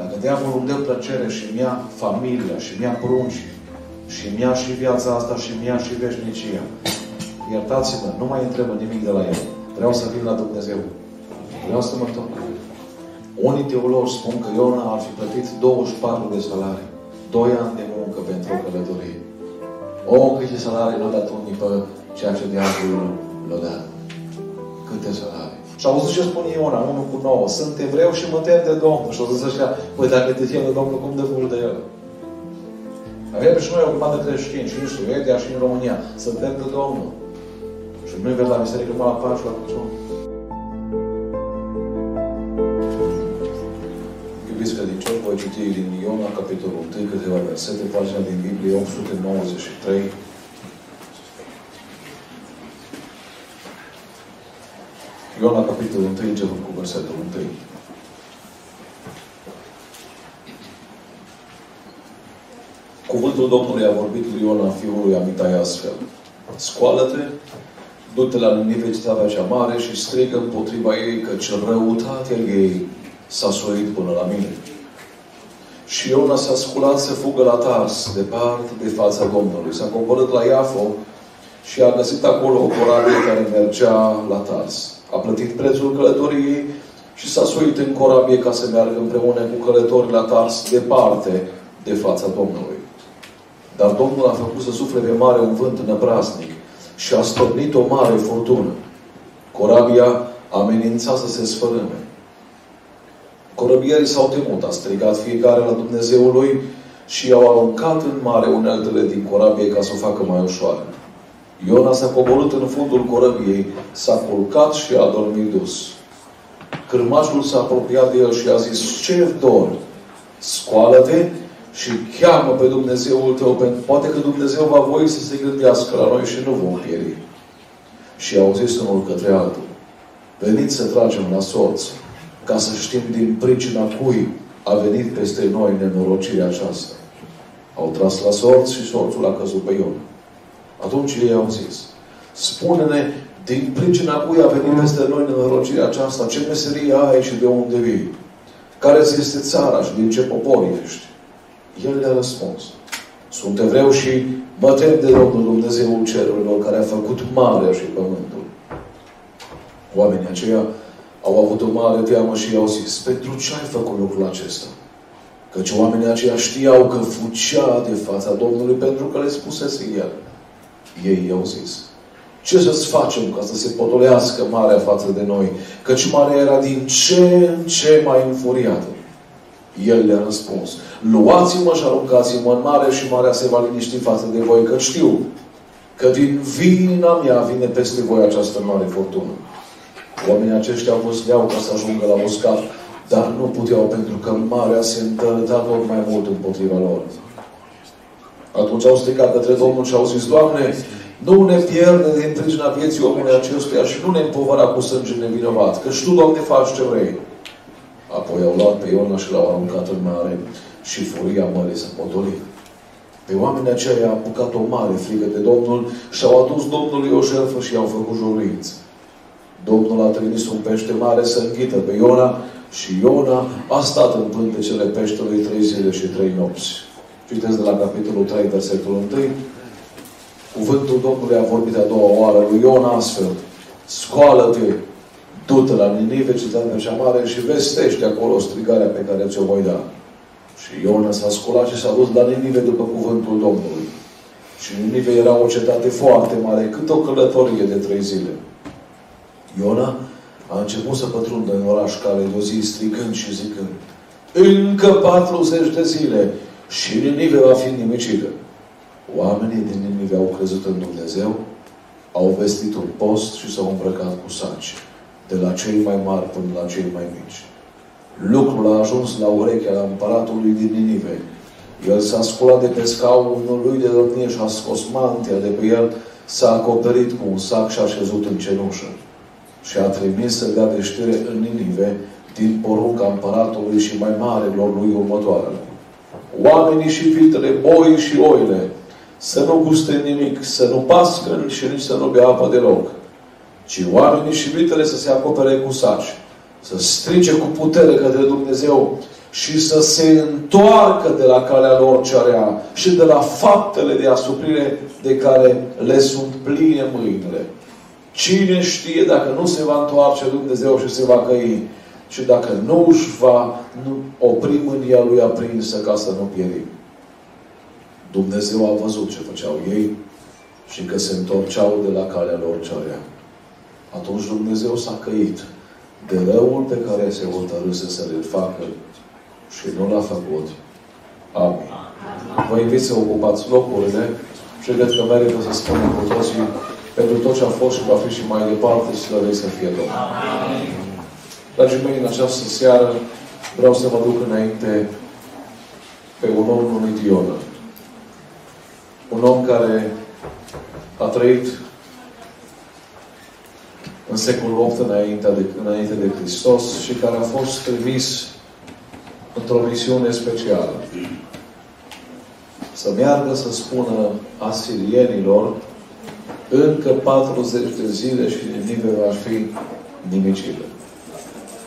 Dacă diavolul îmi dă plăcere și îmi ia familia, și îmi ia prunci, și îmi ia și viața asta, și îmi ia și veșnicia, iertați-mă, nu mai întrebă nimic de la el. Vreau să vin la Dumnezeu. Vreau să mă întorc. Unii teologi spun că Iona ar fi plătit 24 de salarii. 2 ani de muncă pentru o călătorie. O, câte salarii nu a dat unii pe ceea ce diavolul l-a dat. Câte salarii. Și au văzut ce spune Iona, 1 cu 9. Sunt evreu și mă tem de Domnul. Și au zis așa, păi dacă te temi de Domnul, cum de mult de El? Avem și noi o grămadă creștini, și în Suedia, și în România. Suntem de Domnul. Și nu vezi la biserică, mă la Pașu, la Crăciun. Iubiți credincioși, voi citi din Iona, capitolul 1, câteva versete, pagina din Biblie 893. Iona, capitolul 1, începând cu versetul 1. Cuvântul Domnului a vorbit lui Iona, fiul lui Amitai, astfel. Scoală-te, du-te la Ninive, cetatea cea mare, și strigă împotriva ei, căci răutatea ei s-a sorit până la mine. Și Iona s-a sculat să fugă la Tars, departe de fața Domnului. S-a coborât la Iafo și a găsit acolo o corabie care mergea la Tars. A plătit prețul călătoriei și s-a suit în corabie ca să meargă împreună cu călătorii la Tars departe de fața Domnului. Dar Domnul a făcut să sufle pe mare un vânt năprasnic și a stăpnit o mare furtună. Corabia amenința să se sfărâme. Corăbierii s-au temut, a strigat fiecare la Dumnezeul lui și au aruncat în mare uneltele din corabie ca să o facă mai ușoară. Iona s-a coborât în fundul corăbiei, s-a culcat și a dormit dus. Cârmașul s-a apropiat de el și a zis, ce dor? Scoală-te și cheamă pe Dumnezeul tău, pentru poate că Dumnezeu va voi să se gândească la noi și nu vom pieri. Și au zis unul către altul, veniți să tragem la sorți, ca să știm din pricina cui a venit peste noi nenorocirea aceasta. Au tras la sorți și sorțul a căzut pe Iona. Atunci ei au zis, spune-ne din pricina cui a venit peste noi nenorocirea aceasta, ce meserie ai și de unde vii? Care ți este țara și din ce popor ești? El le-a răspuns. Sunt evreu și mă tem de Domnul Dumnezeul cerurilor care a făcut marea și pământul. Oamenii aceia au avut o mare teamă și i-au zis, pentru ce ai făcut lucrul acesta? Căci oamenii aceia știau că fucea de fața Domnului pentru că le spusese El. Ei i-au zis, ce să-ți facem ca să se potolească marea față de noi? Căci marea era din ce în ce mai înfuriată. El le-a răspuns, luați-mă și aruncați-mă în mare și marea se va liniști față de voi, că știu că din vina mea vine peste voi această mare furtună. Oamenii aceștia au fost leau ca să ajungă la uscat, dar nu puteau pentru că marea se întărăta tot mai mult împotriva lor. Atunci au strigat către Domnul și au zis, Doamne, nu ne pierde din pricina vieții omului acestuia și nu ne împovăra cu sânge nevinovat, că Tu, Doamne, faci ce vrei. Apoi au luat pe Iona și l-au aruncat în mare și furia mării s-a potolit. Pe oamenii aceia i-a apucat o mare frigă de Domnul și au adus Domnului o șerfă și i-au făcut juruință. Domnul a trimis un pește mare să înghită pe Iona și Iona a stat în pântecele peștelui trei zile și trei nopți. Citesc de la capitolul 3, versetul 1. Cuvântul Domnului a vorbit a doua oară lui Iona astfel. Scoală-te, du-te la Ninive, cetatea cea mare, și vestește acolo strigarea pe care ți-o voi da. Și Iona s-a sculat și s-a dus la Ninive după cuvântul Domnului. Și Ninive era o cetate foarte mare, cât o călătorie de trei zile. Iona a început să pătrundă în oraș care de o zi strigând și zicând încă 40 de zile și Ninive va fi nimicită. Oamenii din Ninive au crezut în Dumnezeu, au vestit un post și s-au îmbrăcat cu saci, de la cei mai mari până la cei mai mici. Lucrul a ajuns la urechea la împăratului din Ninive. El s-a sculat de pe scaunul lui de domnie și a scos mantia de pe el, s-a acoperit cu un sac și a șezut în cenușă și a trimis să dea de știre în Ninive din porunca împăratului și mai marilor lui următoarele. Oamenii și vitele, boi și oile, să nu guste nimic, să nu pască și nici să nu bea apă deloc, ci oamenii și vitele să se acopere cu saci, să strice cu putere către Dumnezeu și să se întoarcă de la calea lor cea rea și de la faptele de asuprire de care le sunt pline mâinile. Cine știe dacă nu se va întoarce Dumnezeu și se va căi și dacă nu își va opri mânia lui aprinsă ca să nu pierim. Dumnezeu a văzut ce făceau ei și că se întorceau de la calea lor cea rea. Atunci Dumnezeu s-a căit de răul pe care se hotărâse să le facă și nu l-a făcut. Amin. Vă invit să ocupați locurile și cred că merită să spunem cu toții pentru tot ce a fost și va fi și mai departe, slăvei să fie Domnul. Dragii mei, în această seară vreau să vă duc înainte pe un om numit Iona. Un om care a trăit în secolul 8 înainte de, înainte de Hristos și care a fost trimis într-o misiune specială. Să meargă să spună asirienilor încă 40 de zile și Ninive va fi nimicită.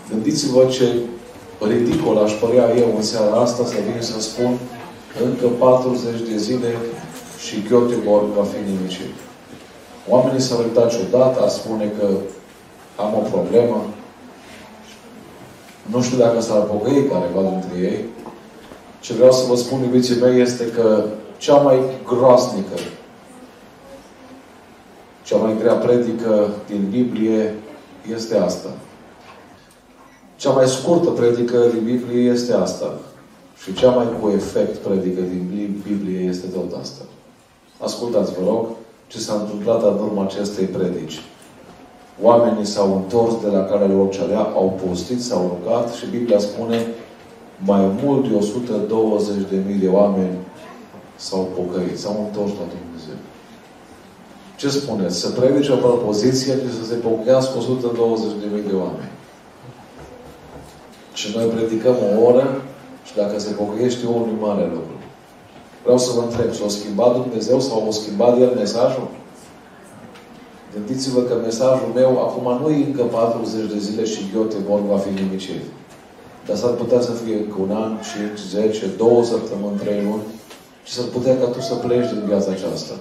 Gândiți-vă ce ridicol aș părea eu în seara asta să vin să spun încă 40 de zile și Göteborg va fi nimicit. Oamenii s-au uitat ciudat, a spune că am o problemă. Nu știu dacă s-ar pocăi careva dintre ei. Ce vreau să vă spun, iubiții mei, este că cea mai groasnică, cea mai grea predică din Biblie este asta. Cea mai scurtă predică din Biblie este asta. Și cea mai cu efect predică din Biblie este tot asta. Ascultați, vă rog, ce s-a întâmplat în urma acestei predici. Oamenii s-au întors de la care lor celea, au postit, s-au rugat și Biblia spune mai mult de 120 de mii de oameni s-au pocăit, s-au întors la Dumnezeu. Ce spuneți? Să predice o propoziție și să se pocăiască 120 de mii de oameni. Și noi predicăm o oră și dacă se pocăiește omul, e mare lucru. Vreau să vă întreb, s-a schimbat Dumnezeu sau a schimbat El mesajul? Gândiți-vă că mesajul meu acum nu e încă 40 de zile și Göteborg va fi nimicit. Dar s-ar putea să fie încă un an, 5, 10, 2 săptămâni, 3 luni și s-ar putea ca tu să pleci din viața aceasta.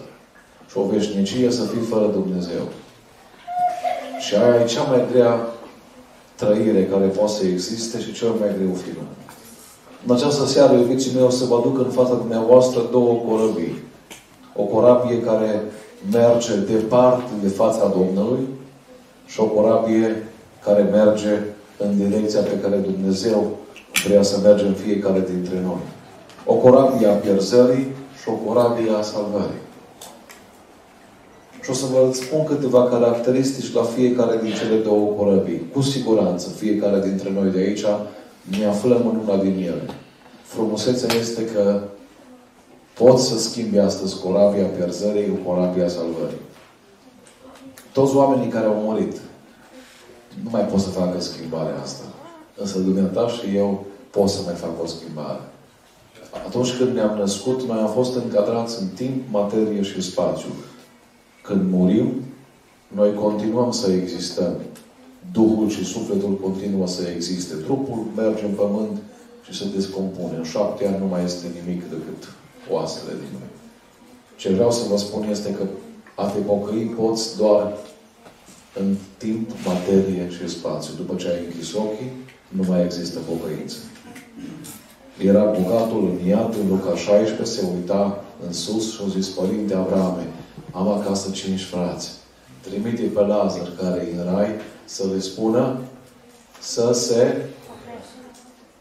Și o veșnicie să fii fără Dumnezeu. Și aia e cea mai grea trăire care poate să existe și cel mai greu final. În această seară, iubiții mei, o să vă aduc în fața dumneavoastră două corăbii. O corabie care merge departe de fața Domnului și o corabie care merge în direcția pe care Dumnezeu vrea să mergem fiecare dintre noi. O corabie a pierzării și o corabie a salvării. Și o să vă spun câteva caracteristici la fiecare din cele două corăbii. Cu siguranță, fiecare dintre noi de aici ne aflăm în una din ele. Frumusețea este că poți să schimbi astăzi corabia pierzării cu corabia salvării. Toți oamenii care au murit nu mai pot să facă schimbarea asta. Însă dumneata și eu pot să mai fac o schimbare. Atunci când ne-am născut, noi am fost încadrați în timp, materie și spațiu. Când murim, noi continuăm să existăm. Duhul și sufletul continuă să existe. Trupul merge în pământ și se descompune. În șapte ani nu mai este nimic decât oasele din noi. Ce vreau să vă spun este că a te pocăi poți doar în timp, materie și spațiu. După ce ai închis ochii, nu mai există pocăință. Era bogatul în iad, în Luca 16, se uita în sus și a zis, Părinte Abrahame, am acasă cinci frați. Trimite pe Lazar, care e în rai, să le spună să se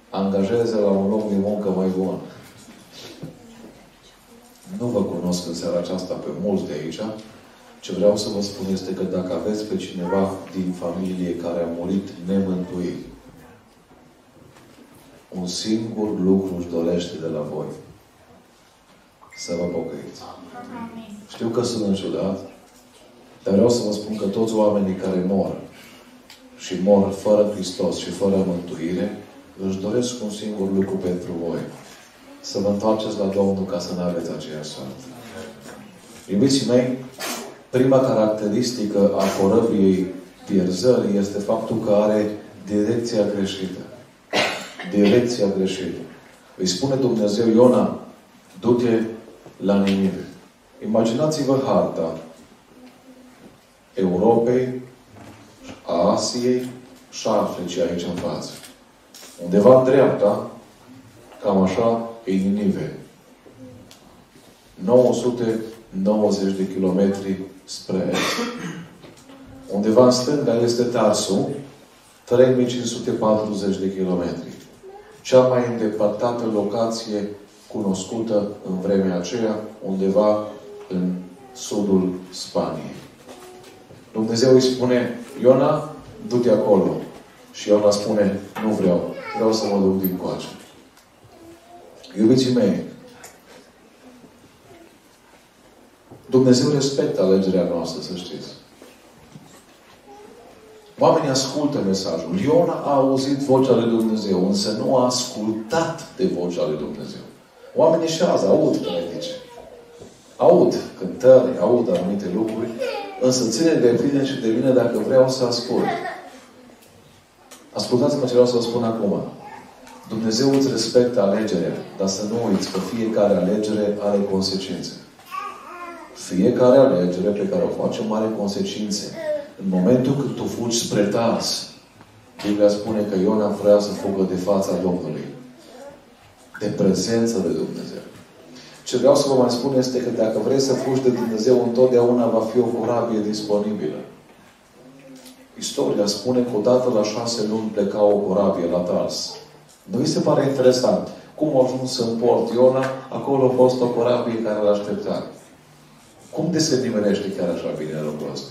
angajeze la un loc de muncă mai bun. Nu vă cunosc în seara aceasta pe mulți de aici. Ce vreau să vă spun este că dacă aveți pe cineva din familie care a murit nemântuit, un singur lucru își dorește de la voi. Să vă pocăiți. Știu că sunt ciudat, dar vreau să vă spun că toți oamenii care mor și mor fără Hristos și fără mântuire, își doresc un singur lucru pentru voi. Să vă întoarceți la Domnul ca să nu aveți aceeași soartă. Iubiții mei, prima caracteristică a corăbiei pierzării este faptul că are direcția greșită. direcția greșită. Îi spune Dumnezeu, Iona, du-te la Ninive. Imaginați-vă harta Europei, a Asiei și a Africii aici în față. Undeva în dreapta, cam așa, e Ninive. 990 de kilometri spre est. Undeva în stânga este Tarsu, 3540 de kilometri. Cea mai îndepărtată locație cunoscută în vremea aceea, undeva în sudul Spaniei. Dumnezeu îi spune, Iona, du-te acolo. Și Iona spune, nu vreau, vreau să mă duc din coace. Iubiții mei, Dumnezeu respectă alegerea noastră, să știți. Oamenii ascultă mesajul. Iona a auzit vocea lui Dumnezeu, însă nu a ascultat de vocea lui Dumnezeu. Oamenii și azi aud predice. Aud cântări, aud anumite lucruri, însă ține de bine și de bine dacă vreau să ascult. Ascultați-mă ce vreau să vă spun acum. Dumnezeu îți respectă alegerea, dar să nu uiți că fiecare alegere are consecințe. Fiecare alegere pe care o facem are consecințe. În momentul când tu fugi spre Tars, Biblia spune că Iona vrea să fugă de fața Domnului. De prezență de Dumnezeu. Ce vreau să vă mai spun este că dacă vrei să fugi de Dumnezeu, întotdeauna va fi o corabie disponibilă. Istoria spune că odată la șase luni pleca o corabie la Tars. Nu vi se pare interesant? Cum a ajuns în port Iona, acolo a fost o corabie care l-a așteptat. Cum de se nimerește chiar așa bine lucrul ăsta?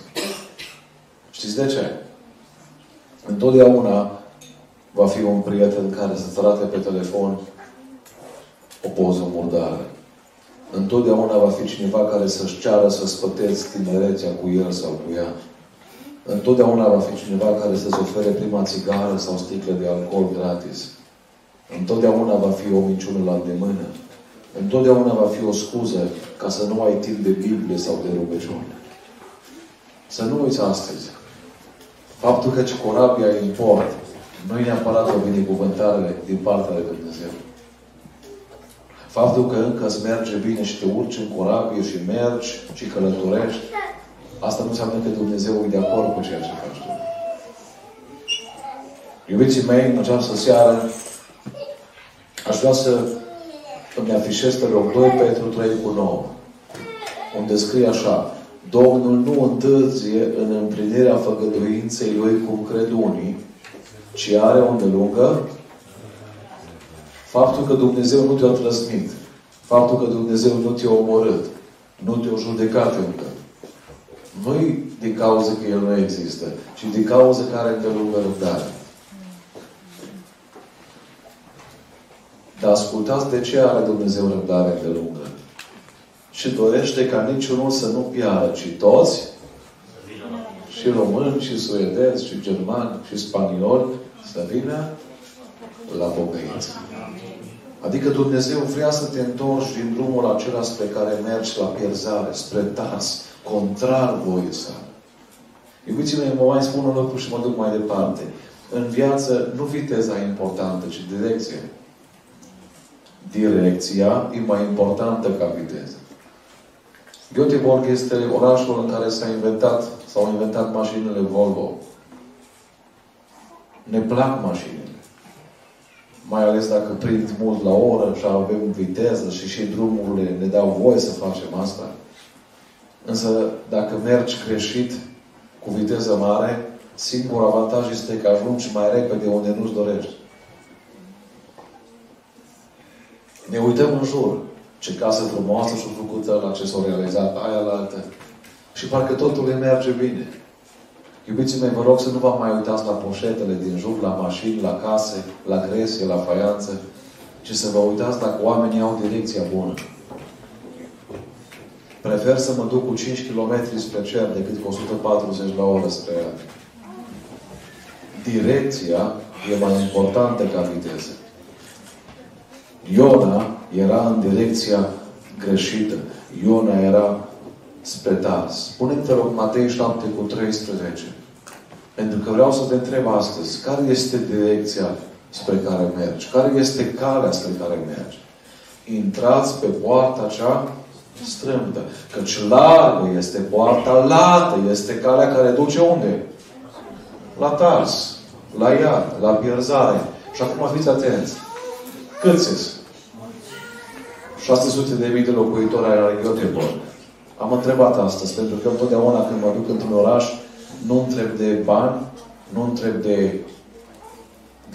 Știți de ce? Întotdeauna va fi un prieten care să-ți arate pe telefon o poză murdară. Întotdeauna va fi cineva care să-și ceară să spăteți tinerețea cu el sau cu ea. Întotdeauna va fi cineva care să-ți ofere prima țigară sau sticlă de alcool gratis. Întotdeauna va fi o minciună la îndemână. Întotdeauna va fi o scuză ca să nu ai timp de Biblie sau de rugăciune. Să nu uiți astăzi. Faptul că corabia e import nu e neapărat o binecuvântare din partea lui Dumnezeu. Faptul că încă îți merge bine și te urci în corabie și mergi și călătorești, asta nu înseamnă că Dumnezeu e de acord cu ceea ce faci tu. Iubiții mei, în această seară, aș vrea să îmi afișez pe loc 2 Petru 3 cu 9, unde scrie așa, Domnul nu întârzie în împlinirea făgăduinței Lui cum cred unii, ci are o îndelungă faptul că Dumnezeu nu te-a trăsnit, faptul că Dumnezeu nu te-a omorât, nu te-a judecat încă. Nu-i din cauza că El nu există, ci din cauza că are îndelungă răbdare. Dar ascultați de ce are Dumnezeu răbdare îndelungă și dorește ca niciunul să nu piară, ci toți, și români, și suedezi, și germani, și spanioli, să vină la pocăință. Adică Dumnezeu vrea să te întorci din drumul acela spre care mergi la pierzare, spre tas, contrar voie sa. Iubiții-mei, mă mai spun un lucru și mă duc mai departe. În viață nu viteza e importantă, ci direcția. Direcția e mai importantă ca viteza. Göteborg este orașul în care s-a inventat, s-au inventat mașinile Volvo. Ne plac mașinile. Mai ales dacă prind mult la oră și avem viteză și și drumurile ne dau voie să facem asta. Însă, dacă mergi greșit, cu viteză mare, singurul avantaj este că ajungi mai repede unde nu-ți dorești. Ne uităm în jur ce casă frumoasă și-a făcut la ce s-a realizat aia la altă. Și parcă totul le merge bine. Iubiții mei, vă rog să nu vă mai uitați la poșetele din jur, la mașini, la case, la gresie, la faianță, ci să vă uitați dacă oamenii au direcția bună. Prefer să mă duc cu 5 km spre cer decât cu 140 la oră spre ea. Direcția e mai importantă ca viteză. Iona era în direcția greșită. Iona era spre Tars. Spune-te rog Matei 7 cu 13. Pentru că vreau să te întreb astăzi, care este direcția spre care mergi? Care este calea spre care mergi? Intrați pe poarta cea strâmtă. Căci largă este poarta, lată este calea care duce unde? La Tars, la iad, la pierzare. Și acum fiți atenți. Câți sunt? 600 de mii de locuitori ai la Göteborg. Am întrebat astăzi, pentru că întotdeauna când mă duc într-un oraș, nu întreb de bani, nu întreb de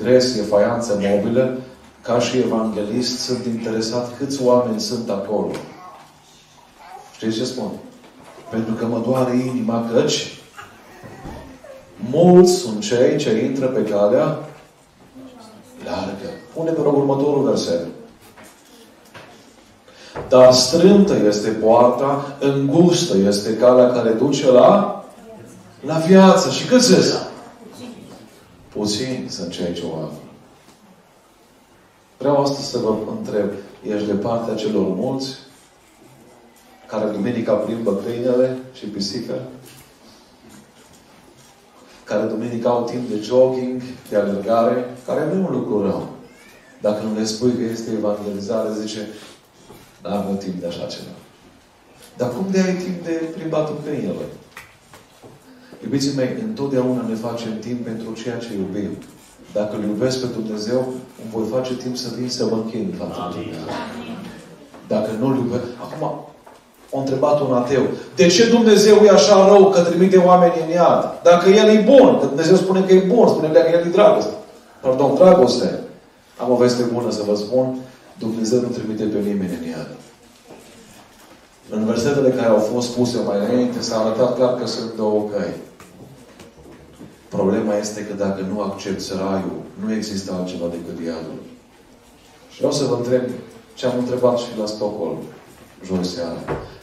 gresie, faianță mobilă, ca și evanghelist, sunt interesat câți oameni sunt acolo. Știți ce spun? Pentru că mă doare inima căci mulți sunt cei ce intră pe calea largă. Pune pe rog următorul verset. Dar strântă este poarta, îngustă este calea care duce la la viață. Și cât sunt? Puțini sunt cei ce o află. Vreau astăzi să vă întreb, ești de partea celor mulți care duminica plimbă câinele și pisica? Care duminica au timp de jogging, de alergare, care nu e un lucru rău. Dacă nu le spui că este evangelizare, zice, n-am timp de așa ceva. Dar cum de ai timp de plimbatul câinele? Iubiții mei, întotdeauna ne facem timp pentru ceea ce iubim. Dacă îl iubesc pe Dumnezeu, îmi voi face timp să vin să mă închin în fața lui Dacă nu-L iubesc... Acum, a întrebat un ateu. De ce Dumnezeu e așa rău că trimite oamenii în iad? Dacă El e bun, că Dumnezeu spune că e bun, spune că El e dragoste. Pardon, dragoste. Am o veste bună să vă spun. Dumnezeu nu trimite pe nimeni în iad. În versetele care au fost spuse mai înainte s-a arătat clar că sunt două căi. Problema este că dacă nu accepti raiul, nu există altceva decât iadul. Și vreau să vă întreb ce am întrebat și la Stockholm, joi seara.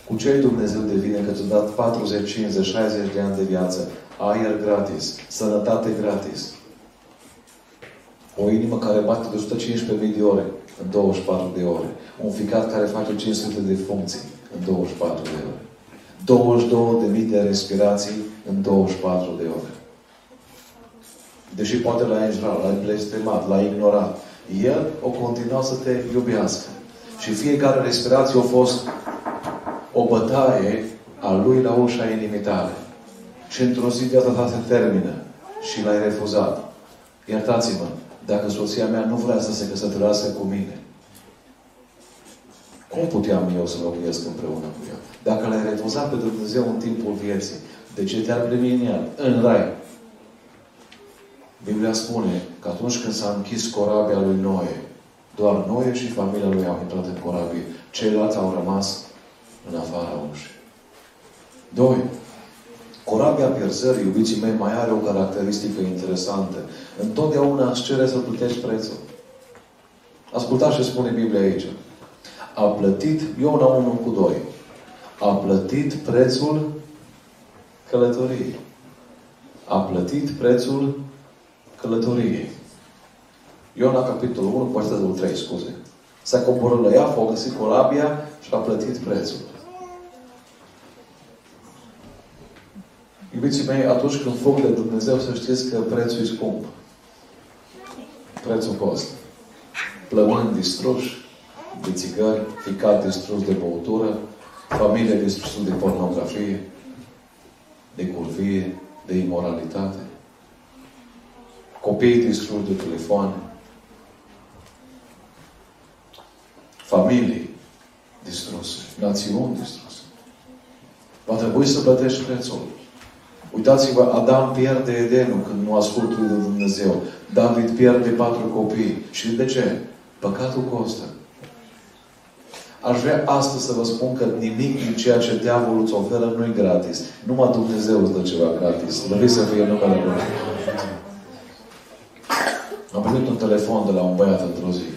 Cu ce Dumnezeu devine că ți-a dat 40, 50, 60 de ani de viață, aer gratis, sănătate gratis, o inimă care bate de 115.000 de ore în 24 de ore, un ficat care face 500 de funcții în 24 de ore, 22.000 de respirații în 24 de ore. Deși poate l-ai înjurat, l-ai blestemat, l-ai ignorat. El o continua să te iubească. Și fiecare respirație a fost o bătaie a lui la ușa inimii tale. Și într-o zi viața ta se termină și l-ai refuzat. Iertați-mă, dacă soția mea nu vrea să se căsătorească cu mine, cum puteam eu să locuiesc împreună cu ea? Dacă l-ai refuzat pe Dumnezeu în timpul vieții, de ce te-ar primi în ea? În rai. Biblia spune că atunci când s-a închis corabia lui Noe, doar Noe și familia lui au intrat în corabie. Ceilalți au rămas în afara ușii. Doi. Corabia pierzării, iubiții mei, mai are o caracteristică interesantă. Întotdeauna îți cere să plătești prețul. Ascultați ce spune Biblia aici. A plătit, Iona 1 cu 2, a plătit prețul călătoriei. A plătit prețul călătoriei. Iona, capitolul 1, versetul 3, scuze. S-a coborât la ea, a găsit corabia și a plătit prețul. Iubiții mei, atunci când foc de Dumnezeu, să știți că prețul e scump. Prețul costă. Plămâni distruși, de țigări, ficat distrus de băutură, familie distrusă de pornografie, de curvie, de imoralitate copii distruși de telefoane, familii distruse, națiuni distruse. Va trebui să plătești prețul. Uitați-vă, Adam pierde Edenul când nu ascultă de Dumnezeu. David pierde patru copii. Și de ce? Păcatul costă. Aș vrea astăzi să vă spun că nimic din ceea ce diavolul îți oferă nu e gratis. Numai Dumnezeu îți dă ceva gratis. Trebuie să fie numele Lui. Am primit un telefon de la un băiat într-o zi.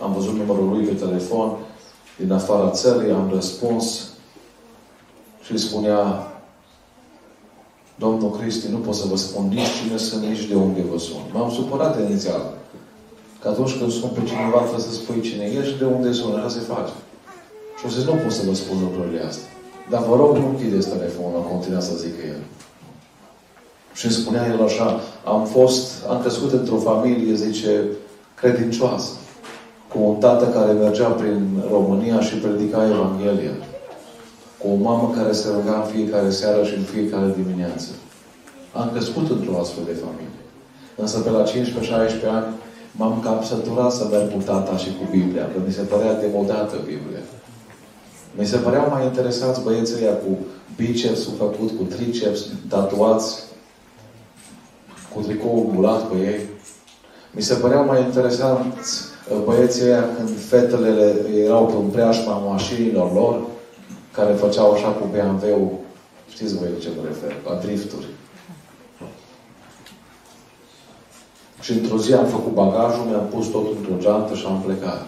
Am văzut numărul lui pe telefon din afara țării, am răspuns și îi spunea Domnul Cristi, nu pot să vă spun nici cine sunt, nici de unde vă sun. M-am supărat inițial. Că atunci când sun pe cineva, trebuie să spui cine ești și de unde sun. Așa se face. Și o zis, nu pot să vă spun lucrurile astea. Dar vă rog, nu închideți telefonul, a continuat să zică el. Și îmi spunea el așa, am fost, am crescut într-o familie, zice, credincioasă. Cu un tată care mergea prin România și predica Evanghelia. Cu o mamă care se ruga în fiecare seară și în fiecare dimineață. Am crescut într-o astfel de familie. Însă pe la 15-16 ani m-am cam săturat să merg cu tata și cu Biblia, că mi se părea demodată Biblia. Mi se păreau mai interesați băieții ăia cu bicepsul făcut, cu triceps, tatuați, cu tricoul bulat pe ei. Mi se păreau mai interesanți uh, băieții ăia când fetele erau pe preajma mașinilor lor, care făceau așa cu BMW-ul, știți voi ce mă refer, la drifturi. Și într-o zi am făcut bagajul, mi-am pus tot într-o geantă și am plecat.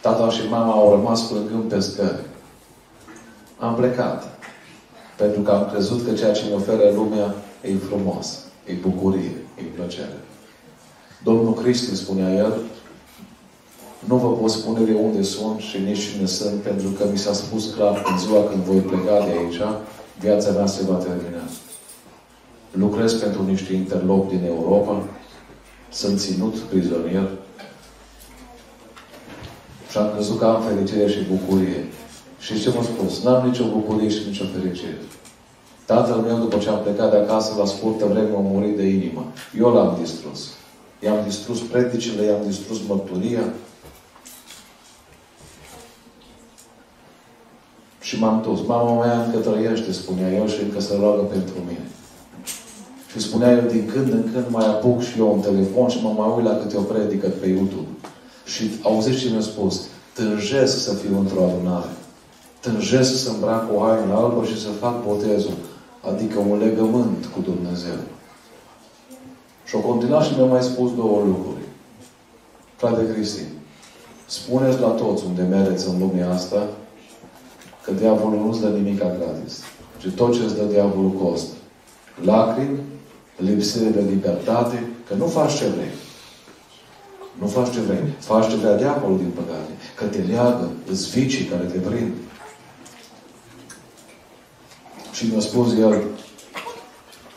Tata și mama au rămas plângând pe scări. Am plecat. Pentru că am crezut că ceea ce mi oferă lumea e frumos, e bucurie, e plăcere. Domnul Cristi, spunea el, nu vă pot spune de unde sunt și nici cine sunt, pentru că mi s-a spus clar că în ziua când voi pleca de aici, viața mea se va termina. Lucrez pentru niște interlopi din Europa, sunt ținut prizonier și am crezut că am fericire și bucurie. Și ce m-a spus? N-am nicio bucurie și nicio fericire. Tatăl meu, după ce am plecat de acasă, la scurtă vreme, a murit de inimă. Eu l-am distrus. I-am distrus predicile, i-am distrus mărturia. Și m-am dus. Mama mea încă trăiește, spunea eu, și încă se roagă pentru mine. Și spunea eu, din când în când mai apuc și eu un telefon și mă mai uit la câte o predică pe YouTube. Și auziți ce mi-a spus? Tânjesc să fiu într-o adunare. Tânjesc să îmbrac o haină albă și să fac botezul. Adică un legământ cu Dumnezeu. Și o continuat și mi-a mai spus două lucruri. Frate Cristi, spuneți la toți unde mergeți în lumea asta că diavolul nu-ți dă nimic gratis. Și tot ce îți dă diavolul costă. Lacrimi, lipsire de libertate, că nu faci ce vrei. Nu faci ce vrei. Faci ce vrea diavolul, din păcate. Că te leagă, îți vicii care te prind. Și mi-a spus el,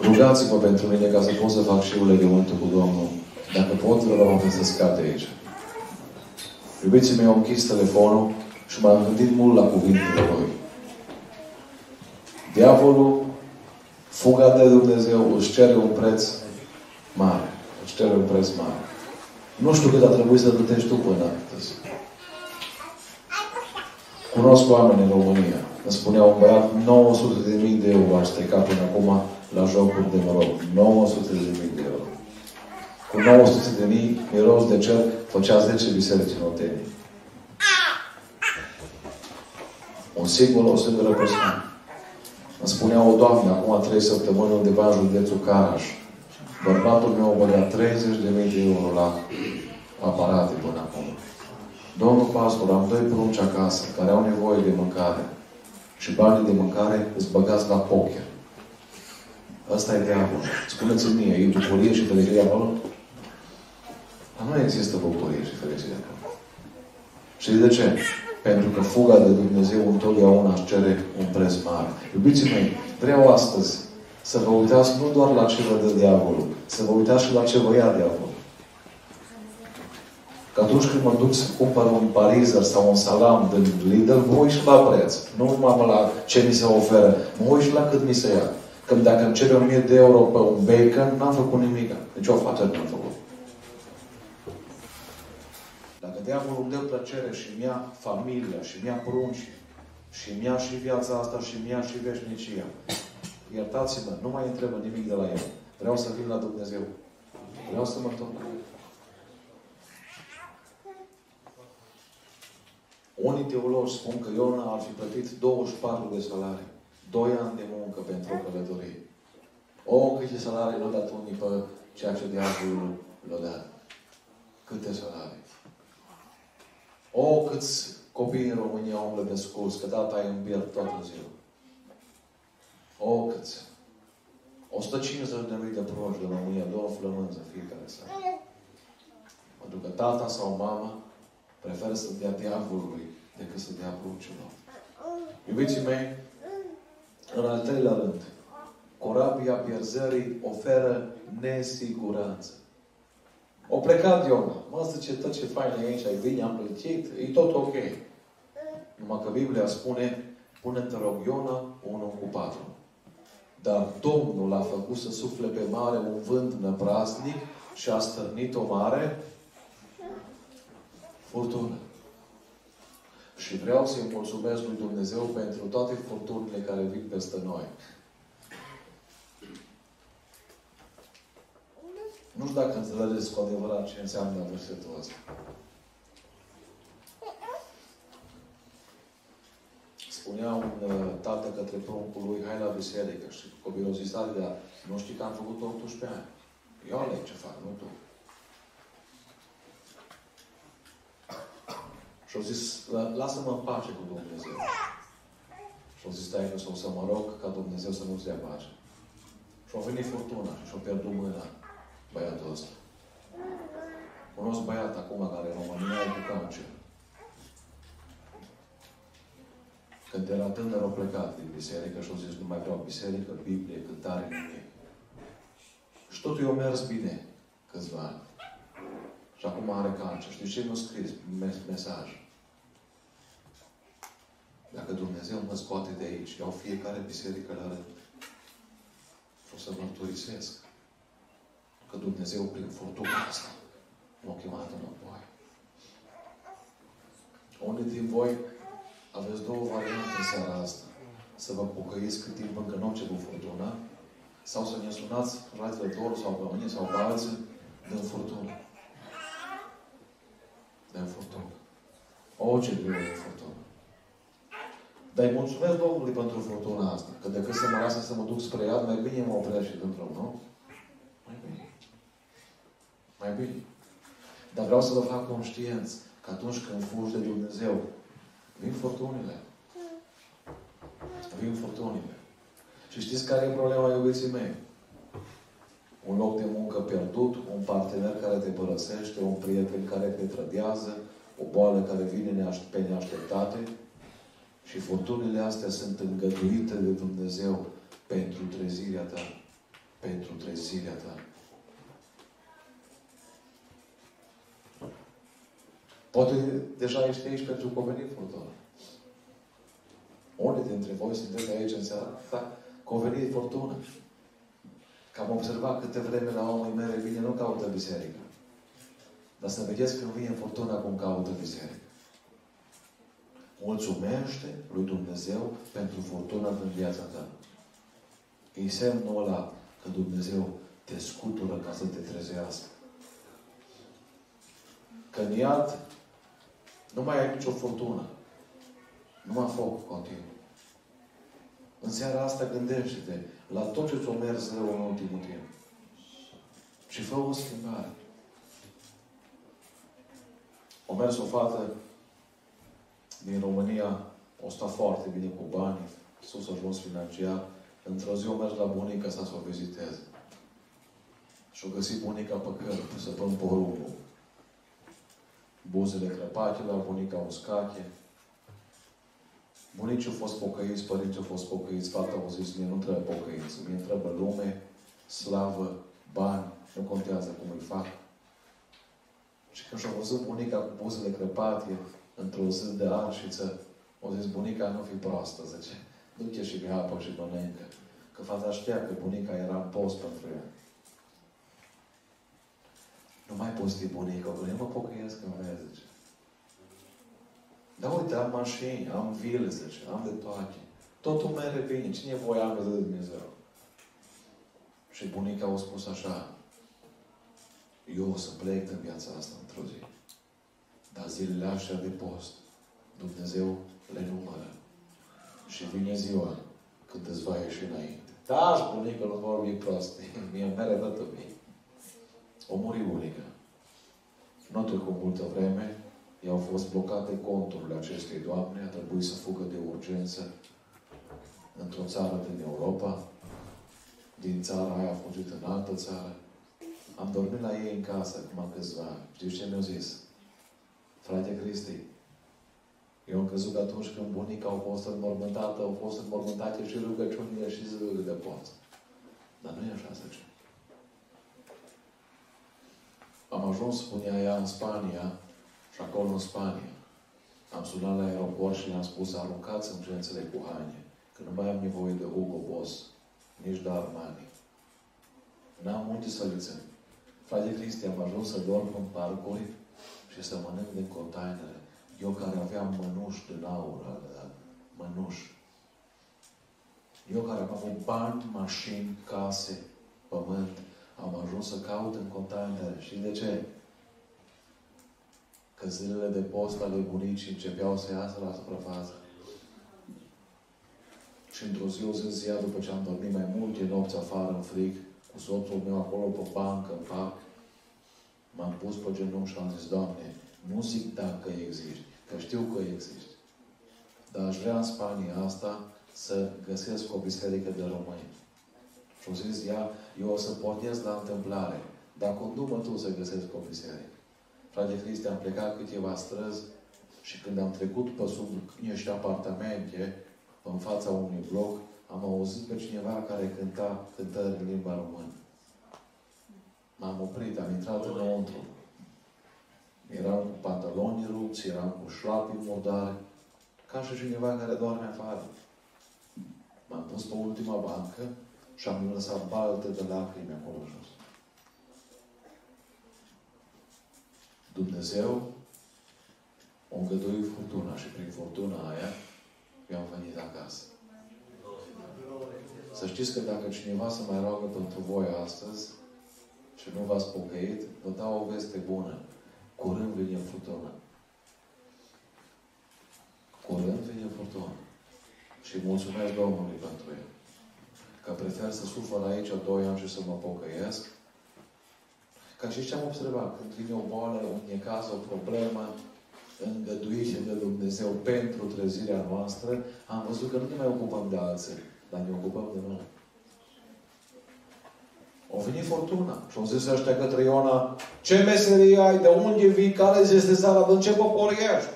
rugați-vă pentru mine ca să pot să fac și eu legământul cu Domnul. Dacă pot, vreau să scap de aici. Iubiții mei, au închis telefonul și m-am gândit mult la cuvintele lui. Diavolul Fuga de Dumnezeu își cere un preț mare. Își cere un preț mare. Nu știu cât a trebuit să plătești tu până astăzi. Cunosc oameni în România. Îmi spunea un băiat, 900 de mii de euro aș strica până acum la jocuri de noroc. 900 de mii de euro. Cu 900 de mii, miros de cer, făcea 10 biserici în Otenie. Un singur, o singură persoană. Îmi spunea o doamnă, acum trei săptămâni, undeva în județul Caraș. Bărbatul meu a băgat 30 de mii de euro la aparate până acum. Domnul pastor, am doi prunci acasă care au nevoie de mâncare. Și banii de mâncare îți băgați la poker. Asta e diavolul. Spuneți-mi mie, e bucurie și fericire acolo? Dar nu există bucurie și fericire acolo. Și de ce? Pentru că fuga de Dumnezeu întotdeauna își cere un preț mare. Iubiții mei, vreau astăzi să vă uitați nu doar la ce vă dă diavolul, să vă uitați și la ce vă ia diavolul. Că atunci când mă duc să cumpăr un parizer sau un salam din Lidl, mă uit și la preț. Nu numai la ce mi se oferă. Mă uit și la cât mi se ia. Când dacă îmi cere 1000 de euro pe un bacon, n-am făcut nimic. Deci o afacere n-am făcut diavolul îmi dă plăcere și mi ia familia, și mi ia prunci, și mi ia și viața asta, și mi ia și veșnicia. Iertați-mă, nu mai întrebă nimic de la el. Vreau să vin la Dumnezeu. Vreau să mă întorc cu Unii teologi spun că Iona ar fi plătit 24 de salarii. Doi ani de muncă pentru o călătorie. O, câte salarii l-a dat unii pe ceea ce diavolul l-a dat. Câte salarii. O, câți copii în România umblă de scurs, că tata e în bier toată ziua. O, câți. 150 de mii de proști de România, două flămânză fiecare seară. Pentru că tata sau mama preferă să dea diavolului decât să dea pruncilor. Iubiții mei, în al treilea rând, corabia pierzării oferă nesiguranță. O plecat Iona. Mă, zice, tot ce fain e aici, ai bine, am plătit, e tot ok. Numai că Biblia spune, pune-te rog Iona 1 cu 4. Dar Domnul a făcut să sufle pe mare un vânt năprasnic și a stârnit o mare furtună. Și vreau să-i mulțumesc lui Dumnezeu pentru toate furtunile care vin peste noi. Nu știu dacă înțelegeți cu adevărat ce înseamnă versetul ăsta. Spunea un uh, tată către pruncul lui, hai la biserică și cu copilozitatea, dar nu știi că am făcut 18 ani. Eu aleg ce fac, nu tu. Și au zis, lasă-mă în pace cu Dumnezeu. Și au zis, stai că o să mă rog ca Dumnezeu să nu-ți dea pace. Și au venit furtuna și au pierdut mâna băiatul ăsta. Cunosc băiat acum care în România e cu cancer. Când era tânăr, au plecat din biserică și au zis, nu mai vreau biserică, Biblie, cântare, nimic. Și totul i-a mers bine câțiva ani. Și acum are cancer. Știi ce mi-a scris? Mesaj. Dacă Dumnezeu mă scoate de aici, iau fiecare biserică la rând. O să mărturisesc că Dumnezeu, prin furtuna asta, m-a chemat înapoi. Unii din voi aveți două variante în seara asta. Să vă pocăiți cât timp încă nu au cerut furtuna, sau să ne sunați fratele Doru sau pe mine sau pe alții din furtună. Din furtună. Orice greu de furtună. Dar îi mulțumesc Domnului pentru furtuna asta. Că decât să mă lasă să mă duc spre ea, mai bine mă opresc și dintr-o, nu? Mai bine. Mai bine. Dar vreau să vă fac conștienți că atunci când fugi de Dumnezeu, vin furtunile. Vin furtunile. Și știți care e problema, iubiții mei? Un loc de muncă pierdut, un partener care te părăsește, un prieten care te trădează, o boală care vine pe neașteptate. Și furtunile astea sunt îngăduite de Dumnezeu pentru trezirea ta. Pentru trezirea ta. Poate deja ești aici pentru că a venit furtuna. Unii dintre voi sunteți aici în seara asta că a venit furtună. Că am observat câte vreme la omul mele vine, nu caută biserică. Dar să vedeți când vine furtuna cum caută biserică. Mulțumește lui Dumnezeu pentru furtuna din viața ta. E semnul ăla că Dumnezeu te scutură ca să te trezească. Că în iad nu mai ai nicio furtună. Numai foc continuu. În seara asta gândește-te la tot ce ți-o mers rău în ultimul timp. Și fă o schimbare. O mers o fată din România, o sta foarte bine cu bani, sus ajuns financiar. Într-o zi o mers la bunica sa să o viziteze. Și-o găsit bunica pe cărp, să pun porumbul. Buzele crăpate la bunica uscache, Bunicii au fost pocăiți, părinții au fost pocăiți, fata au zis, mie nu trebuie pocăiți, mie trebuie lume, slavă, bani, nu contează cum îi fac. Și când și-a văzut bunica cu buzele crăpate, într-o zi de arșiță, au zis, bunica nu fi proastă, zice, du-te și bea apă și mănâncă. Că fata știa că bunica era în post pentru ea. Nu mai poți bunica, eu mă pocăiesc în vezi, zice. Da, uite, am mașini, am vile, zice, am de toate. Totul merge bine. Cine voia de Dumnezeu? Și bunica a spus așa, eu o să plec în viața asta într-o zi. Dar zilele așa de post, Dumnezeu le numără. Și vine ziua când îți va ieși înainte. Da, bunică, nu vorbi prost. Mie îmi mere dată mie. O muri bunica. Nu cu multă vreme, i-au fost blocate conturile acestei doamne, a trebuit să fugă de urgență într-o țară din Europa. Din țara aia a fugit în altă țară. Am dormit la ei în casă acum câțiva ani. Știți ce mi-au zis? Frate Cristi, eu am crezut că atunci când bunica au fost înmormântată, au fost înmormântate și rugăciunile și zilele de post. Dar nu e așa, zice. Am ajuns, spunea ea, în Spania și acolo în Spania. Am sunat la aeroport și le-am spus, aruncați-mi gențele cu haine, că nu mai am nevoie de Hugo Boss, nici de Armani. N-am unde să le țin. Frate Cristi, am ajuns să dorm în parcuri și să mănânc din containere. Eu care aveam mănuși din aur, mănuși. Eu care am avut bani, mașini, case, pământ, am ajuns să caut în containere. Și de ce? Că zilele de post ale bunicii începeau să iasă la suprafață. Și într-o zi, o zi zi, după ce am dormit mai multe nopți afară în frig, cu soțul meu acolo pe bancă, în fac, m-am pus pe genunchi și am zis, Doamne, nu zic dacă existi, că știu că existi. Dar aș vrea în Spania asta să găsesc o biserică de români. Și au zis ea, eu o să pornesc la întâmplare, dar condu-mă tu să găsesc o biserică. Frate Cristi, am plecat câteva străzi și când am trecut pe sub niște apartamente, în fața unui bloc, am auzit pe cineva care cânta cântări în limba română. M-am oprit, am intrat înăuntru. Eram cu pantaloni rupți, eram cu șlapi murdare, ca și cineva care doarme afară. M-am pus pe ultima bancă și am lăsat balte de lacrimi acolo jos. Dumnezeu o îngăduit furtuna și prin furtuna aia eu am venit acasă. Să știți că dacă cineva să mai roagă pentru voi astăzi și nu v-ați pocăit, vă dau o veste bună. Curând vine furtuna. Curând vine furtuna. Și mulțumesc Domnului pentru el. Că prefer să sufăr aici doi ani și să mă pocăiesc. Ca și ce am observat, când vine o boală, un necaz, o problemă, îngăduite de Dumnezeu pentru trezirea noastră, am văzut că nu ne mai ocupăm de alții, dar ne ocupăm de noi. O venit fortuna și au zis ăștia către Iona, ce meserie ai, de unde vii, care este țara, de ce popor ești?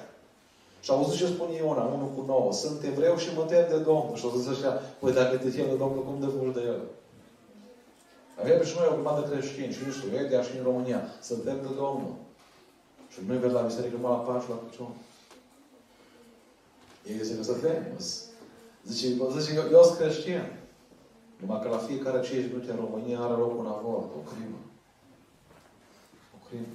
Și au zis ce spune Iona, 1 cu 9, sunt evreu și mă tem de Domnul. Și au zis ăștia, păi dacă te temi de Domnul, cum de fugi de El? Avem și noi o grămadă creștini, și în Suedia, și în România. Suntem de Domnul. Și nu vezi la biserică numai la pași, la picior. Ei zice că să famous. Zice, zice eu, eu sunt creștin. Numai că la fiecare 5 minute în România are loc un avort, o crimă. O crimă.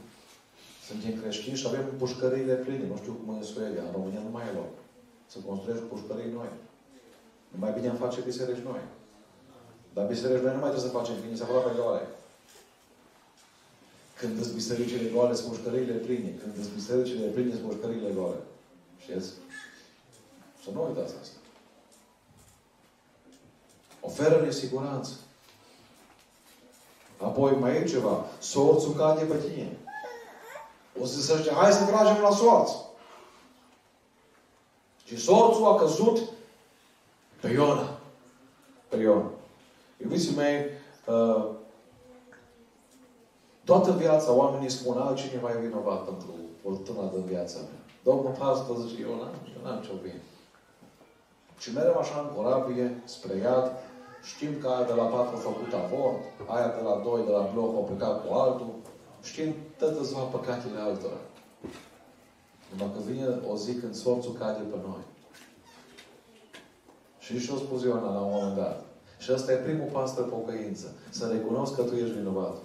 Suntem creștini și avem pușcăriile pline. Nu știu cum e în Suedia. În România nu mai e loc. Să construiești pușcării noi. Nu mai bine am face biserici noi. Dar biserici noi nu mai trebuie să facem ființe aproape goale. Când sunt bisericile goale, sunt mușcările pline. Când sunt bisericile pline, sunt mușcările goale. Știți? Să nu uitați asta. Oferă-ne siguranță. Apoi mai e ceva. Sorțul cade pe tine. O să se zice, hai să tragem la sorț. Și sorțul a căzut pe Iona. Pe Iona. Iubiții mei, uh, Toată viața oamenii spun altcineva e vinovat pentru furtuna din viața mea. Domnul pastor zice, eu n-am, eu n-am ce vin. Și merem așa în corabie, spre iad, știm că aia de la patru a făcut avort, aia de la doi, de la bloc, a plecat cu altul, știm toată ziua păcatele altora. Numai că vine o zi când sorțul cade pe noi. Și și-o spus Ioana la un moment dat. Și ăsta e primul pas pe pocăință. Să recunosc că tu ești vinovat.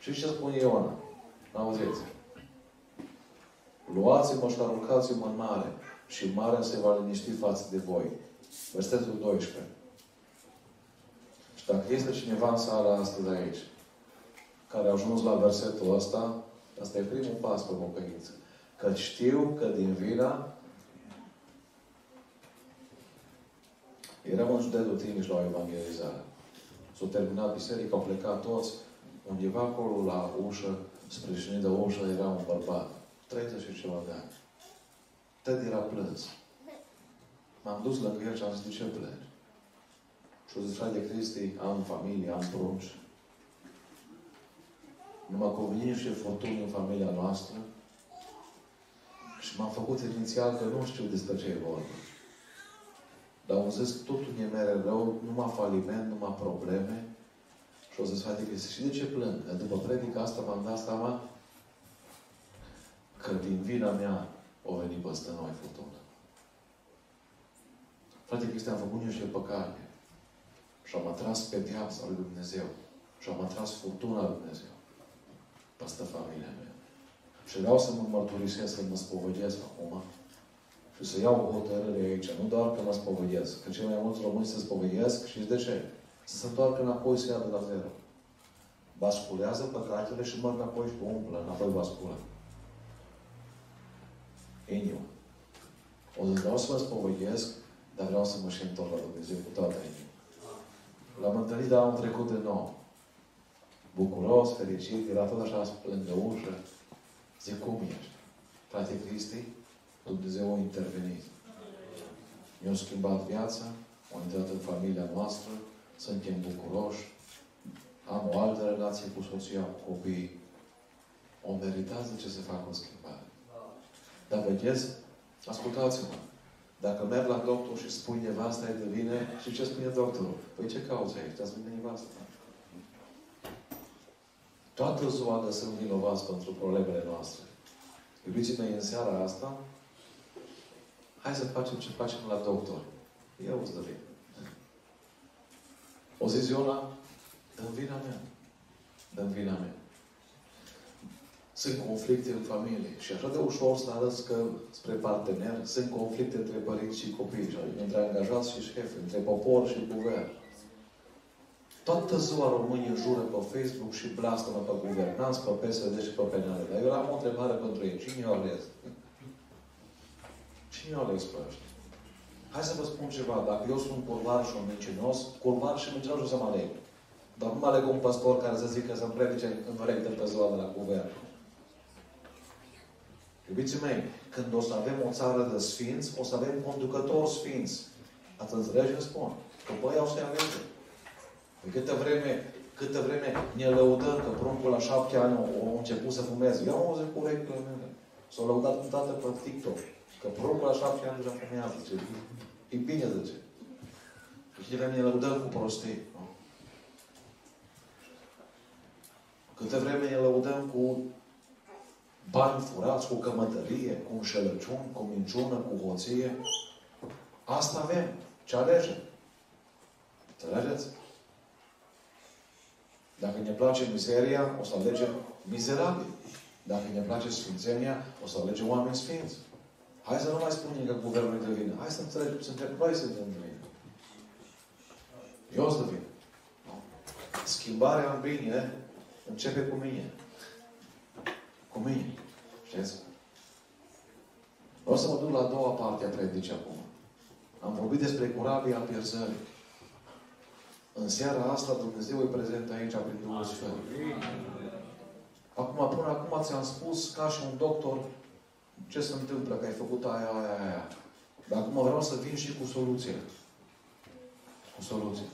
Și ce spune Iona? Auziți? Luați-mă și aruncați-mă în mare și marea se va liniști față de voi. Versetul 12. Și dacă este cineva în sala asta de aici, care a ajuns la versetul ăsta, asta e primul pas pe pocăință. Că știu că din vina eram în județul Timiș la o evangelizare. S-a terminat biserica, au plecat toți, undeva acolo la ușă, sprijinit de ușă, era un bărbat. 30 și ceva de ani. Ted era plâns. M-am dus lângă el și am zis, de ce plângi? Și o zis, frate Cristi, am familie, am prunci. Numai că vine și fortuni în familia noastră. Și m-am făcut inițial că nu știu despre ce e vorba. Dar am zis, totul e mere rău, numai faliment, numai probleme. Și o să-ți frate Cristi, și de ce plâng? Că după predica asta m-am dat seama că din vina mea o venit peste noi furtună. Frate Cristi, am făcut niște păcate. Și am atras pedeapsa lui Dumnezeu. Și am atras furtuna lui Dumnezeu. Peste familia mea. Și vreau să mă mărturisesc, să mă spovedesc acum și să iau o hotărâre aici. Nu doar că mă spovedesc. Că cei mai mulți români se spovedesc și de ce? Să se întoarcă înapoi să ia de la zero. Basculează păcatele și merg înapoi și umplă, înapoi basculă. Inima. O să vreau să mă spovedesc, dar vreau să mă și întorc la Dumnezeu cu toată inima. L-am întâlnit de anul trecut de nou. Bucuros, fericit, era tot așa lângă ușă. Zic, cum ești? Frate Cristi, Dumnezeu a intervenit. Mi-a schimbat viața, a intrat în familia noastră, suntem bucuroși, am o altă relație cu soția, cu copiii. O meritează ce să facă o schimbare. Dar vedeți, ascultați-mă, dacă merg la doctor și spui nevasta e de vine, și ce spune doctorul? Păi ce cauți aici? Te-a spune nevasta. Toată ziua de sunt vinovați pentru problemele noastre. Iubiții mei, în seara asta, hai să facem ce facem la doctor. Eu îți dă O zi Iona, dă vina mea. dă vina mea. Sunt conflicte în familie. Și așa de ușor să arăți că spre partener sunt conflicte între părinți și copii, între angajați și șefi, între popor și guvern. Toată ziua românii jură pe Facebook și blastă pe guvernanți, pe PSD și pe PNL. Dar eu am o întrebare pentru ei. Cine o ales? Cine o ales pe ăștia? Hai să vă spun ceva. Dacă eu sunt curvar și un mincinos, curvar și mincinos o să mă aleg. Dar nu mă aleg un pastor care să zică să-mi predice în urechi pe ziua de la guvern. Iubiții mei, când o să avem o țară de sfinți, o să avem conducători sfinți. Ați înțelege ce spun? Că băi au să-i alegem. Păi câtă vreme, câtă vreme ne lăudăm că pruncul la șapte ani a început să fumeze. Eu am auzit cu urechile mele. S-au lăudat cu tată pe TikTok. Că pruncul la șapte ani deja fumează. Ce? E bine, zice. Și câte vreme ne lăudăm cu prostii. Nu? Câte vreme ne lăudăm cu bani furați, cu cămătărie, cu înșelăciuni, cu minciună, cu hoție. Asta avem. Ce alegem? Înțelegeți? Dacă ne place mizeria, o să alegem mizerabil. Dacă ne place sfințenia, o să alegem oameni sfinți. Hai să nu mai spunem că guvernul e de vină. Hai să înțelegem, suntem noi suntem de vină. Eu sunt de vină. Schimbarea în bine începe cu mine. Cu mine. Știți? O să mă duc la a doua parte a predicii acum. Am vorbit despre curabia pierzării. În seara asta Dumnezeu e prezent aici prin Duhul Sfânt. Acum, până acum ți-am spus ca și un doctor ce se întâmplă, că ai făcut aia, aia, aia. Dar acum vreau să vin și cu soluție. Cu soluție.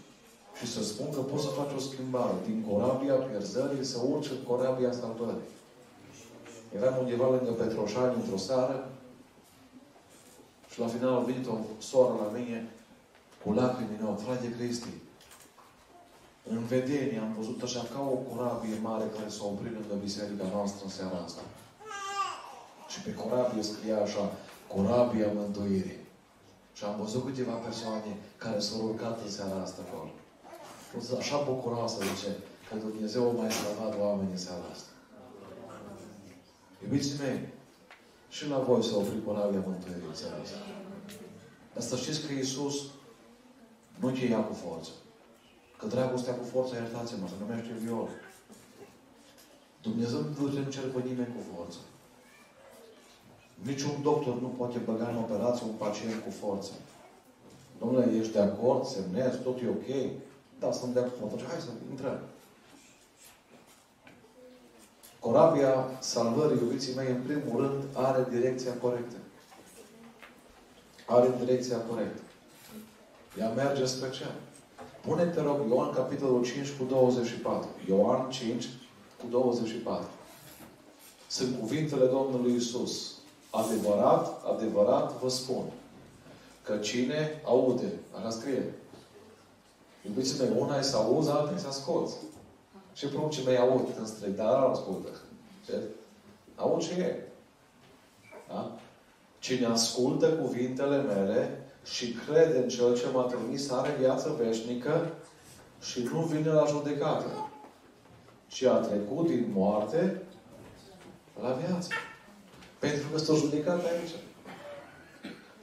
Și să spun că poți să faci o schimbare din corabia pierzării să urci în corabia salvării. Eram undeva lângă Petroșani într-o seară și la final a venit o soră la mine cu lacrimi în ochi. Frate Cristi, în vedenie am văzut așa ca o corabie mare care s-a oprit lângă biserica noastră în seara asta. Și pe corabie scria așa, corabia mântuirii. Și am văzut câteva persoane care s-au urcat în seara asta acolo. Așa bucuroasă, zice, că Dumnezeu a mai salvat oamenii în seara asta. Iubiții mei, și la voi s-a oprit corabia mântuirii în seara asta. Dar să știți că Iisus nu te ia cu forță. Că dragostea cu forță, iertați-mă, se numește viol. Dumnezeu nu duce în cer pe nimeni cu forță. Niciun doctor nu poate băga în operație un pacient cu forță. Domnule, ești de acord? Semnezi? Tot e ok? Da, sunt de acord. Atunci, hai să intrăm. Corabia salvării, iubiții mei, în primul rând, are direcția corectă. Are direcția corectă. Ea merge spre cer. Pune-te, rog, Ioan, capitolul 5 cu 24. Ioan 5 cu 24. Sunt cuvintele Domnului Isus. Adevărat, adevărat vă spun că cine aude, așa scrie. Iubiți mei, una e să auzi, alta e să ascolți. Și pruncii mei aud în strig, dar nu ascultă. Ce? Aud și ei. Da? Cine ascultă cuvintele mele și crede în Cel ce m-a trimis are viață veșnică și nu vine la judecată. Ci a trecut din moarte la viață. Pentru că s-a judecat aici.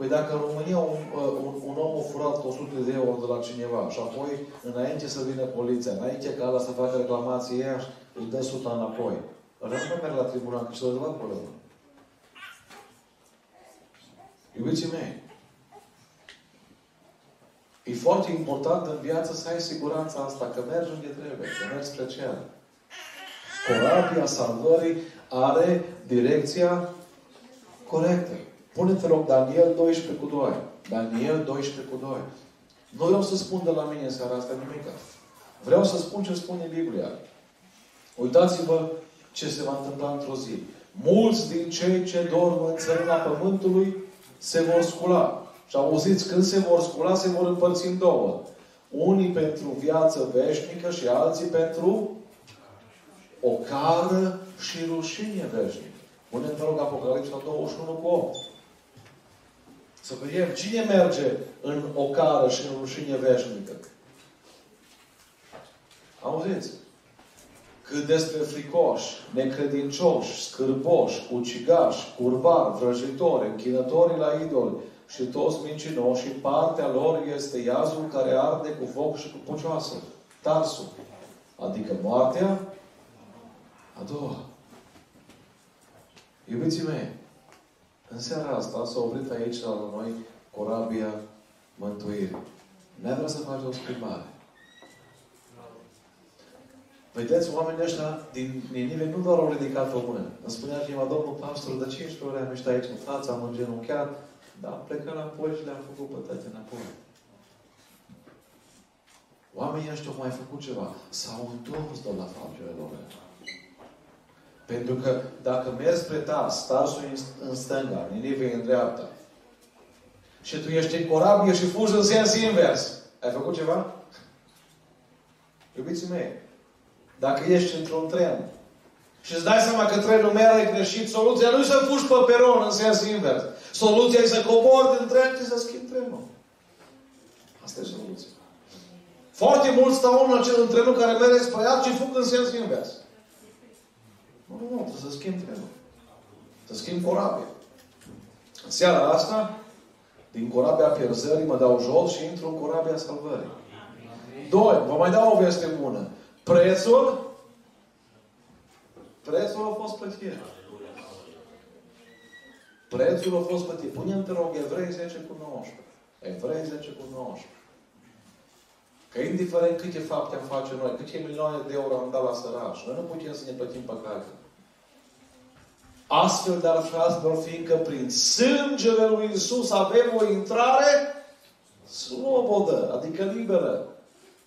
Păi dacă în România un, un, un om a furat 100 de euro de la cineva și apoi, înainte să vină poliția, înainte ca ăla să facă reclamație ea, îi dă 100 înapoi. Ăla nu merg la tribunal, că și-a rezolvat problema. Iubiții mei, e foarte important în viață să ai siguranța asta, că mergi unde trebuie, că mergi spre cer. Corabia salvării are direcția corectă. Pune-te rog Daniel 12 cu 2. Daniel 12 cu 2. Nu vreau să spun de la mine seara asta nimic. Vreau să spun ce spune Biblia. Uitați-vă ce se va întâmpla într-o zi. Mulți din cei ce dorm în țărâna pământului se vor scula. Și auziți, când se vor scula, se vor împărți în două. Unii pentru viață veșnică și alții pentru o cară și rușine veșnică. Punem, vă rog, Apocalipsa 21 cu 8. Să vedem cine merge în o cară și în rușine veșnică. Auziți? Cât despre fricoși, necredincioși, scârboși, ucigași, curvari, vrăjitori, închinători la idoli și toți mincinoși și partea lor este iazul care arde cu foc și cu pucioasă. Tarsul. Adică moartea a doua. Iubiții mei, în seara asta s-a oprit aici la noi corabia mântuirii. Ne vrea să facem o schimbare. Vedeți, oamenii ăștia din Ninive nu doar au ridicat o mână. Îmi spunea cineva, domnul pastor, de 15 ore am ieșit aici în față, am îngenunchiat, dar am plecat înapoi și le-am făcut pe toate înapoi. Oamenii ăștia au mai făcut ceva. S-au întors de la faptele lor. Pentru că dacă mergi spre Tars, Tarsul în stânga, Ninive în dreapta, și tu ești în corabie și fugi în sens invers, ai făcut ceva? Iubiții mei, dacă ești într-un tren și îți dai seama că trenul merge greșit, soluția nu e să fugi pe peron în sens invers. Soluția e să cobori din tren și să schimbi trenul. Asta e soluția. Foarte mulți stau în acel trenul care merge spre iad și fug în sens invers. Nu, nu, nu, trebuie să schimb trenul. Să schimb corabia. În seara asta, din corabia pierzării mă dau jos și intru în corabia salvării. Doi, vă mai dau o veste bună. Prețul Prețul a fost plătit. Prețul a fost plătit. Punem, te rog, Evrei 10 cu 19. Evrei 10 cu 19. Că indiferent câte fapte am face noi, câte milioane de euro am dat la săraș, noi nu putem să ne plătim păcate. Astfel, dar, fraților, fiindcă prin sângele lui Isus avem o intrare slobodă, adică liberă.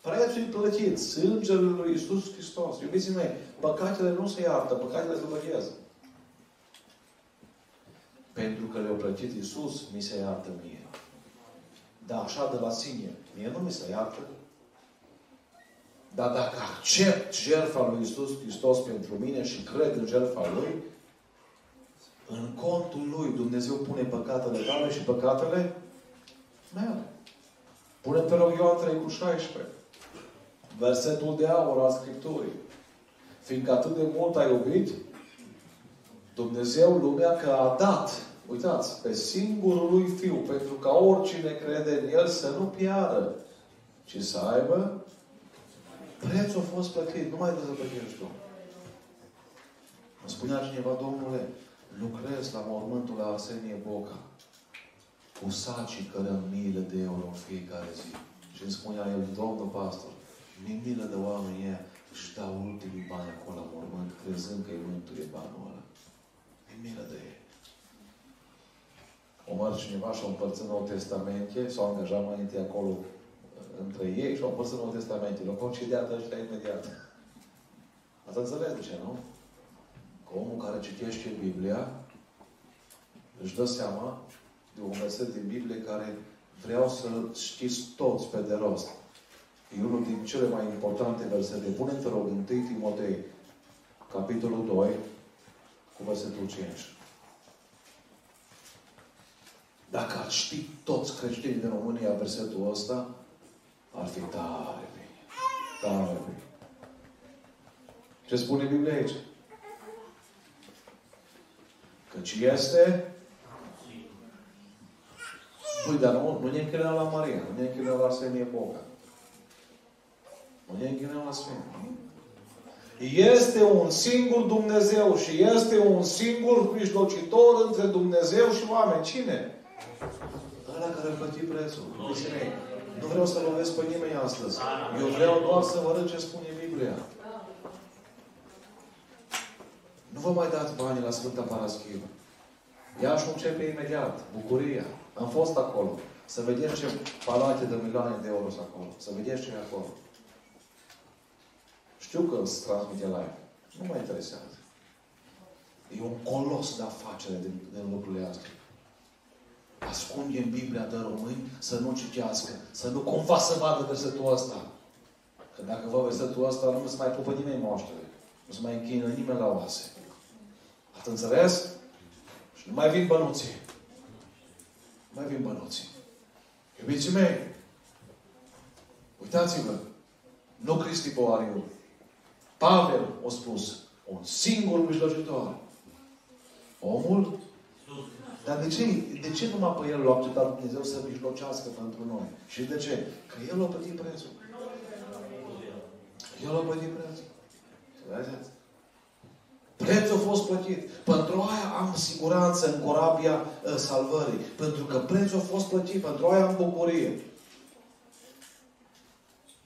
Prețul e plătit. Sângele lui Isus Hristos. Iubiții mei, păcatele nu se iartă, păcatele se băghează. Pentru că le-a plătit Isus, mi se iartă mie. Dar așa de la sine, mie nu mi se iartă. Dar dacă accept jertfa lui Isus Hristos pentru mine și cred în jertfa Lui, în contul Lui Dumnezeu pune păcatele tale și păcatele mele. Pune pe rog Ioan 3 cu 16. Versetul de aur al Scripturii. Fiindcă atât de mult a iubit Dumnezeu lumea că a dat, uitați, pe singurul lui Fiu, pentru ca oricine crede în El să nu piară, ci să aibă prețul a fost plătit. Nu mai trebuie să plătești tu. Îmi spunea cineva, Domnule, lucrez la mormântul la Arsenie Boca cu sacii care în miile de euro în fiecare zi. Și îmi spunea el, Domnul pastor, mi milă de oamenii ăia își dau ultimii bani acolo la mormânt, crezând că îi mântuie banul ăla. Mi milă de ei. O mare cineva și-a împărțit Nou Testamente, s-au angajat mai întâi acolo uh, între ei și au împărțit Nou Testamente. L-au concediat ăștia imediat. Asta înțeles de ce, nu? Că omul care citește Biblia își dă seama de un verset din Biblie care vreau să știți toți pe de rost. E unul din cele mai importante versete. Pune-te rog, 1 Timotei, capitolul 2, cu versetul 5. Dacă ați ști toți creștinii din România versetul ăsta, ar fi tare bine. Tare bine. Ce spune Biblia aici? Căci este Păi, dar nu, nu ne închinăm la Maria, nu ne închinăm la Sfânie Boga. Nu ne închinăm la Sfânie. Este un singur Dumnezeu și este un singur mijlocitor între Dumnezeu și oameni. Cine? Ăla care a plătit prețul. Nu vreau să lovesc pe nimeni astăzi. Eu vreau doar să vă arăt ce spune Biblia. Nu vă mai dați banii la Sfânta Paraschivă. Ea și începe imediat. Bucuria. Am fost acolo. Să vedeți ce palate de milioane de euro sunt acolo. Să vedeți ce e acolo. Știu că îți transmite live. Nu mă interesează. E un colos de afacere din, din lucrurile astea. Ascunde în Biblia de români să nu citească, să nu cumva să vadă versetul ăsta. Că dacă vă versetul ăsta, nu se mai pupă nimeni moștele. Nu se mai închină nimeni la oase. Ați înțeles? Și nu mai vin bănuții. Nu mai vin bănuții. Iubiții mei, uitați-vă, nu Cristi Poariu. Pavel a spus, un singur mijlocitor. Omul dar de ce, de ce numai pe El l-a acceptat Dumnezeu să mijlocească pentru noi? Și de ce? Că El a plătit prețul. El a plătit prețul. Vedeți? Prețul a fost plătit. Pentru aia am siguranță în corabia uh, salvării. Pentru că prețul a fost plătit. Pentru aia am bucurie.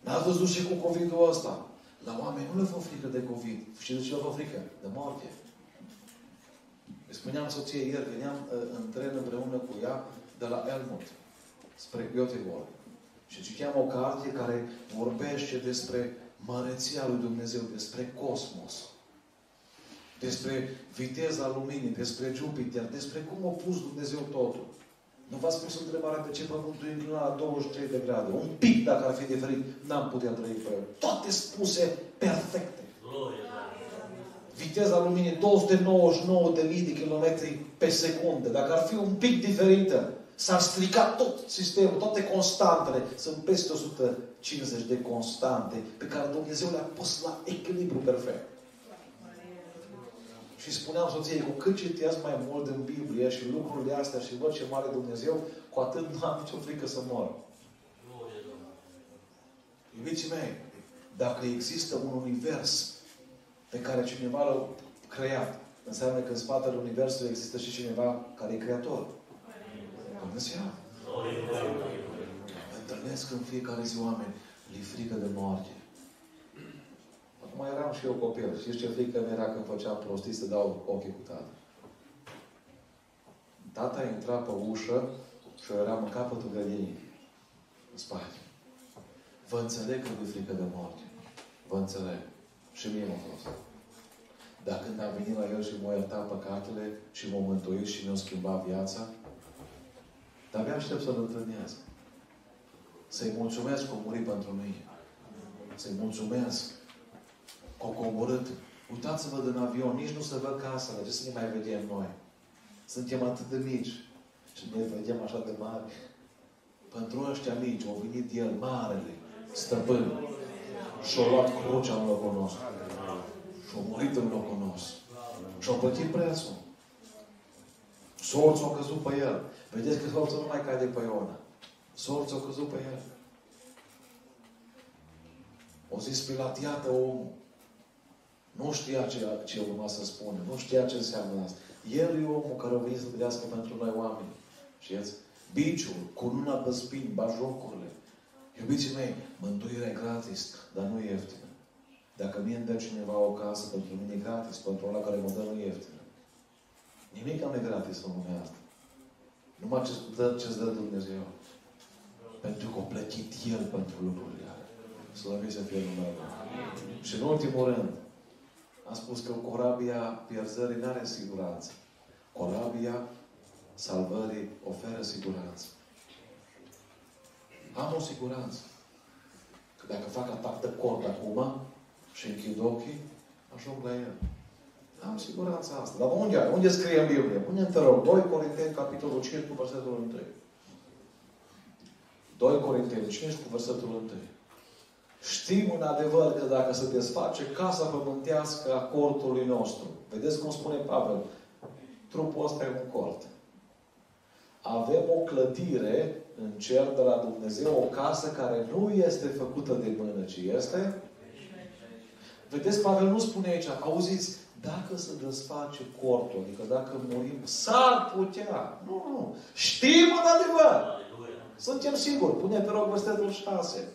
N-ați văzut și cu COVID-ul ăsta. La oameni nu le fă frică de COVID. Și de ce le fă frică? De moarte. Îi spuneam soției ieri, veneam uh, în tren împreună cu ea de la Elmont spre Göteborg. Și citeam o carte care vorbește despre măreția lui Dumnezeu, despre cosmos, despre viteza luminii, despre Jupiter, despre cum a pus Dumnezeu totul. Nu v-ați spus întrebarea de ce Pământul e inclinat la 23 de grade. Un pic, dacă ar fi diferit, n-am putea trăi pe el. Toate spuse perfecte. Viteza luminii 299.000 de km pe secundă. Dacă ar fi un pic diferită, s-ar strica tot sistemul, toate constantele. Sunt peste 150 de constante pe care Dumnezeu le-a pus la echilibru perfect. Și spuneam soției, cu cât citesc mai mult în Biblie și lucrurile astea și văd ce mare Dumnezeu, cu atât nu am nicio frică să mor. Iubiții mei, dacă există un univers pe care cineva l-a creat, înseamnă că în spatele Universului există și cineva care e creator. Dumnezeu. Întâlnesc în fiecare zi oameni, li frică de moarte. Acum eram și eu copil. Știți ce frică mi era când făceam prostii să dau ochii cu tata? Tata intra pe ușă și eu eram în capătul grădinii. În spate. Vă înțeleg că vi frică de moarte. Vă înțeleg. Și mie m-a fost. Dar când am venit la El și m-a iertat păcatele și m-a mântuit și mi-a schimbat viața, dar abia aștept să-L întâlnesc. Să-i mulțumesc că a murit pentru mine. Să-i mulțumesc că a coborât. Uitați-vă din avion, nici nu se văd casele, ce să ne mai vedem noi. Suntem atât de mici și noi vedem așa de mari. Pentru ăștia mici au venit El, marele, stăpân, și-a luat crucea în locul nostru. Și a murit în locul nostru. Și a plătit prețul. Sorțul a căzut pe el. Vedeți că sorțul nu mai cade pe Iona. Sorțul a căzut pe el. O zis Pilat, iată omul. Nu știa ce, ce urma să spună. Nu știa ce înseamnă asta. El e omul care a venit să trăiască pentru noi oameni. Știți? Biciul, cununa pe spini, bajocurile. Iubiții mei, mântuirea e gratis, dar nu e ieftină. Dacă mie îmi dă cineva o casă, pentru mine e gratis, pentru ăla care mă dă nu e ieftină. Nimic nu e gratis în lumea asta. Numai ce dă, ce dă Dumnezeu. Pentru că a plătit El pentru lucrurile alea. Slăvit să fie numele Și în ultimul rând, am spus că corabia pierzării nu are siguranță. Corabia salvării oferă siguranță. Am o siguranță. Că Dacă fac atac de cord acum și închid ochii, ajung la el. Am siguranța asta. Dar unde, unde scrie în Biblie? pune te rog, 2 Corinteni, capitolul 5, cu versetul 1. 2 Corinteni 5, cu versetul 1. Știm în adevăr că dacă se desface casa pământească a cortului nostru, vedeți cum spune Pavel, trupul ăsta e un cort. Avem o clădire în cer de la Dumnezeu, o casă care nu este făcută de mână, ci este Vedeți, Pavel nu spune aici, auziți, dacă se desface cortul, adică dacă murim, s-ar putea. Nu, nu. Știm în adevăr. Suntem siguri. Pune, te rog, versetul 6.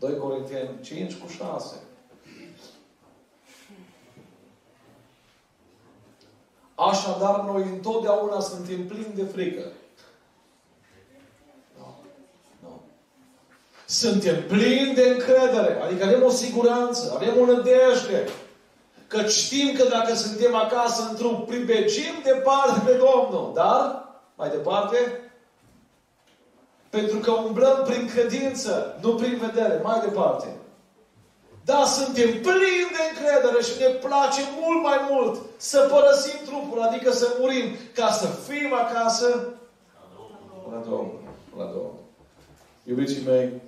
2 Corinteni 5 cu 6. Așadar, noi întotdeauna suntem plini de frică. No. No. Suntem plini de încredere. Adică avem o siguranță, avem o nădejde. Că știm că dacă suntem acasă într-un pribegim, departe pe Domnul. Dar, mai departe, pentru că umblăm prin credință, nu prin vedere. Mai departe. Da, suntem plini de încredere și ne place mult mai mult să părăsim trupul, adică să murim, ca să fim acasă la Domnul. La Domnul. Iubiții mei,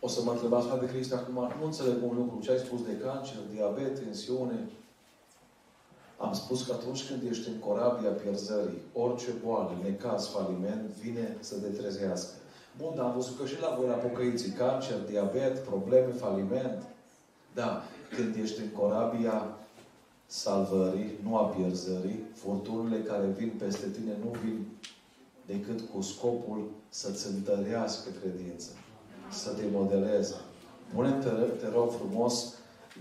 o să mă întrebați, de Cristi, acum nu înțeleg un lucru. Ce ai spus de cancer, diabet, tensiune? Am spus că atunci când ești în corabia pierzării, orice boală, necaz, faliment, vine să te trezească. Bun, dar am văzut că și la voi la pocăiții, cancer, diabet, probleme, faliment. Da, când ești în corabia salvării, nu a pierzării, furtunile care vin peste tine nu vin decât cu scopul să-ți întărească credința să te modeleze. Pune-te, te rog frumos,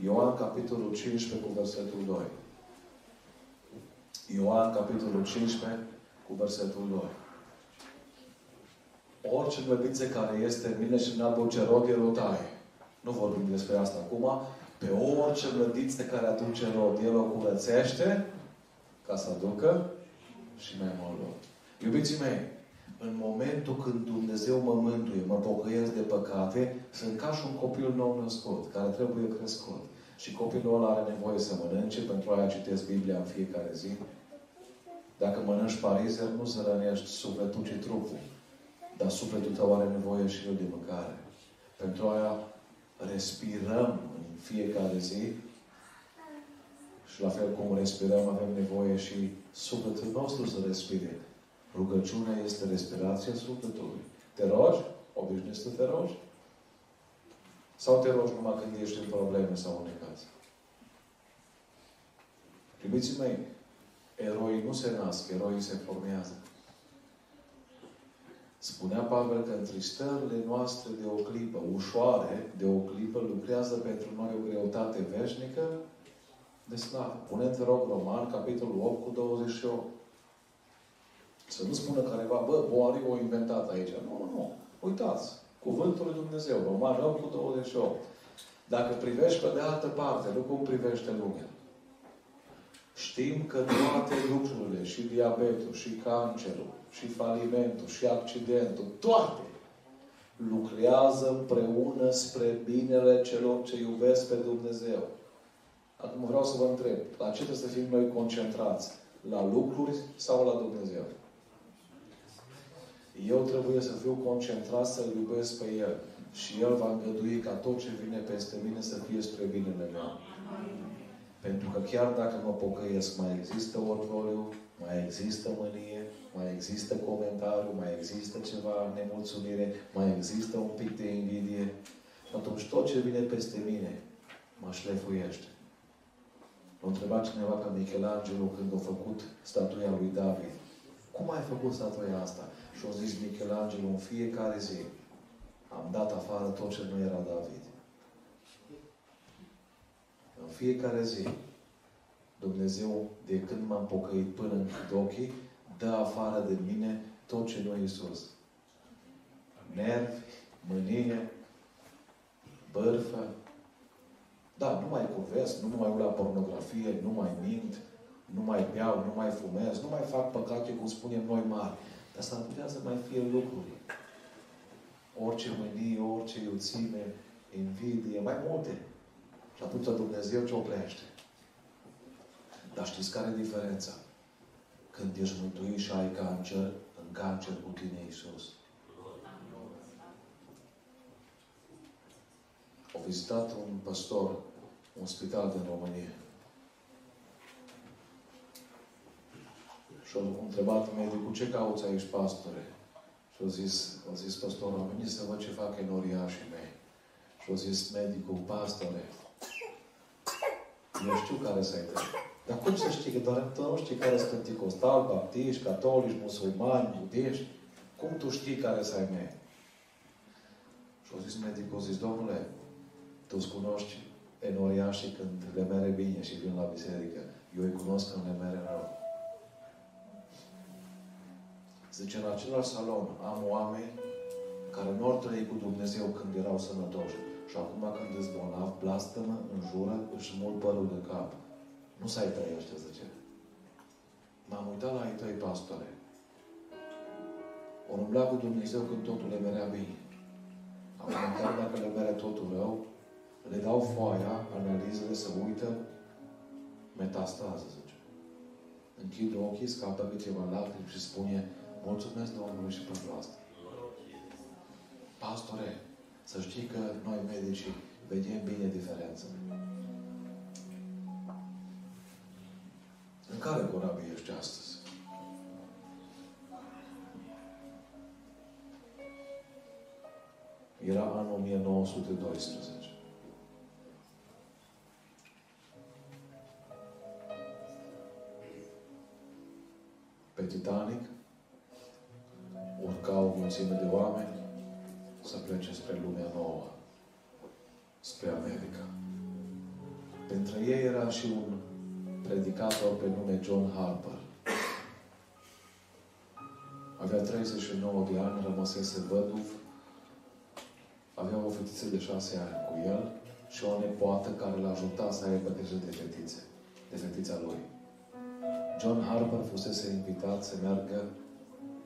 Ioan capitolul 15 cu versetul 2. Ioan capitolul 15 cu versetul 2. Orice mlădiță care este în mine și nu aduce rod, el o taie. Nu vorbim despre asta acum. Pe orice mlădiță care aduce rod, el o curățește ca să aducă și mai mult rod. Iubiții mei, în momentul când Dumnezeu mă mântuie, mă pocăiesc de păcate, sunt ca și un copil nou născut, care trebuie crescut. Și copilul ăla are nevoie să mănânce, pentru aia citesc Biblia în fiecare zi. Dacă mănânci parizer, nu să rănești sufletul, ci trupul. Dar sufletul tău are nevoie și el de mâncare. Pentru aia respirăm în fiecare zi și la fel cum respirăm, avem nevoie și sufletul nostru să respire. Rugăciunea este respirația sufletului. Te rogi? Obișnuiești să te rogi? Sau te rogi numai când ești în probleme sau în necaz? Iubiții mei, eroii nu se nasc, eroii se formează. Spunea Pavel că întristările noastre de o clipă, ușoare, de o clipă, lucrează pentru noi o greutate veșnică de slavă. Pune-te, rog, Roman, capitolul 8 cu 28. Să nu spună careva, bă, Boari o inventat aici. Nu, nu, nu. Uitați. Cuvântul lui Dumnezeu. Roman 8 cu 28. Dacă privești pe de altă parte, nu cum privește lumea. Știm că toate lucrurile, și diabetul, și cancerul, și falimentul, și accidentul, toate lucrează împreună spre binele celor ce iubesc pe Dumnezeu. Acum vreau să vă întreb, la ce trebuie să fim noi concentrați? La lucruri sau la Dumnezeu? Eu trebuie să fiu concentrat să-L iubesc pe El. Și El va îngădui ca tot ce vine peste mine să fie spre binele meu. Pentru că chiar dacă mă pocăiesc, mai există orgoliu, mai există mânie, mai există comentariu, mai există ceva nemulțumire, mai există un pic de invidie. Și atunci tot ce vine peste mine mă șlefuiește. L-a întrebat cineva că Michelangelo, când a făcut statuia lui David, cum ai făcut statuia asta? Și au zis Michelangelo, în fiecare zi am dat afară tot ce nu era David. În fiecare zi, Dumnezeu, de când m-am pocăit până în ochii, dă afară de mine tot ce nu e Iisus. Nervi, mânie, bărfă. Da, nu mai cuvesc, nu mai uit la pornografie, nu mai mint, nu mai beau, nu mai fumez, nu mai fac păcate, cum spunem noi mari. Dar s-ar putea să mai fie lucruri. orice mânie, orice iuțime, invidie, mai multe. Și atunci Dumnezeu ce oprește. Dar știți care e diferența? Când ești mântuit și ai cancer, în cancer cu tine Iisus. Au vizitat un păstor un spital din România. Și au întrebat medicul, ce cauți aici, pastore? Și au zis, au zis pastorul, am venit să văd ce fac enoriașii mei. Și au zis medicul, pastore, eu știu care să ai Dar cum să știi că doar tu nu știi care sunt pentecostal, baptiști, catolici, musulmani, budiști? Cum tu știi care să ai mei? Și au zis medicul, au zis, domnule, tu îți cunoști enoriașii când le mere bine și vin la biserică. Eu îi cunosc când le mere rău. Zice, în același salon am oameni care nu au trăit cu Dumnezeu când erau sănătoși. Și acum când îți bolnav, blastămă, înjură, își mult părul de cap. Nu s-ai trăiește, zice. M-am uitat la ei tăi, pastore. O umbla cu Dumnezeu când totul le merea bine. Am uitat dacă le mere totul rău, le dau foaia, analizele, să uită metastază, zice. Închid ochii, scapă câteva lacrimi și spune Mulțumesc Domnului și pentru asta. Pastore, să știi că noi medicii vedem bine diferența. În care corabie ești astăzi? Era anul 1912. Pe Titanic urca o mulțime de oameni să plece spre lumea nouă, spre America. Pentru ei era și un predicator pe nume John Harper. Avea 39 de ani, rămăsese văduv, avea o fetiță de șase ani cu el și o nepoată care l-a ajutat să aibă grijă de fetițe, de fetița lui. John Harper fusese invitat să meargă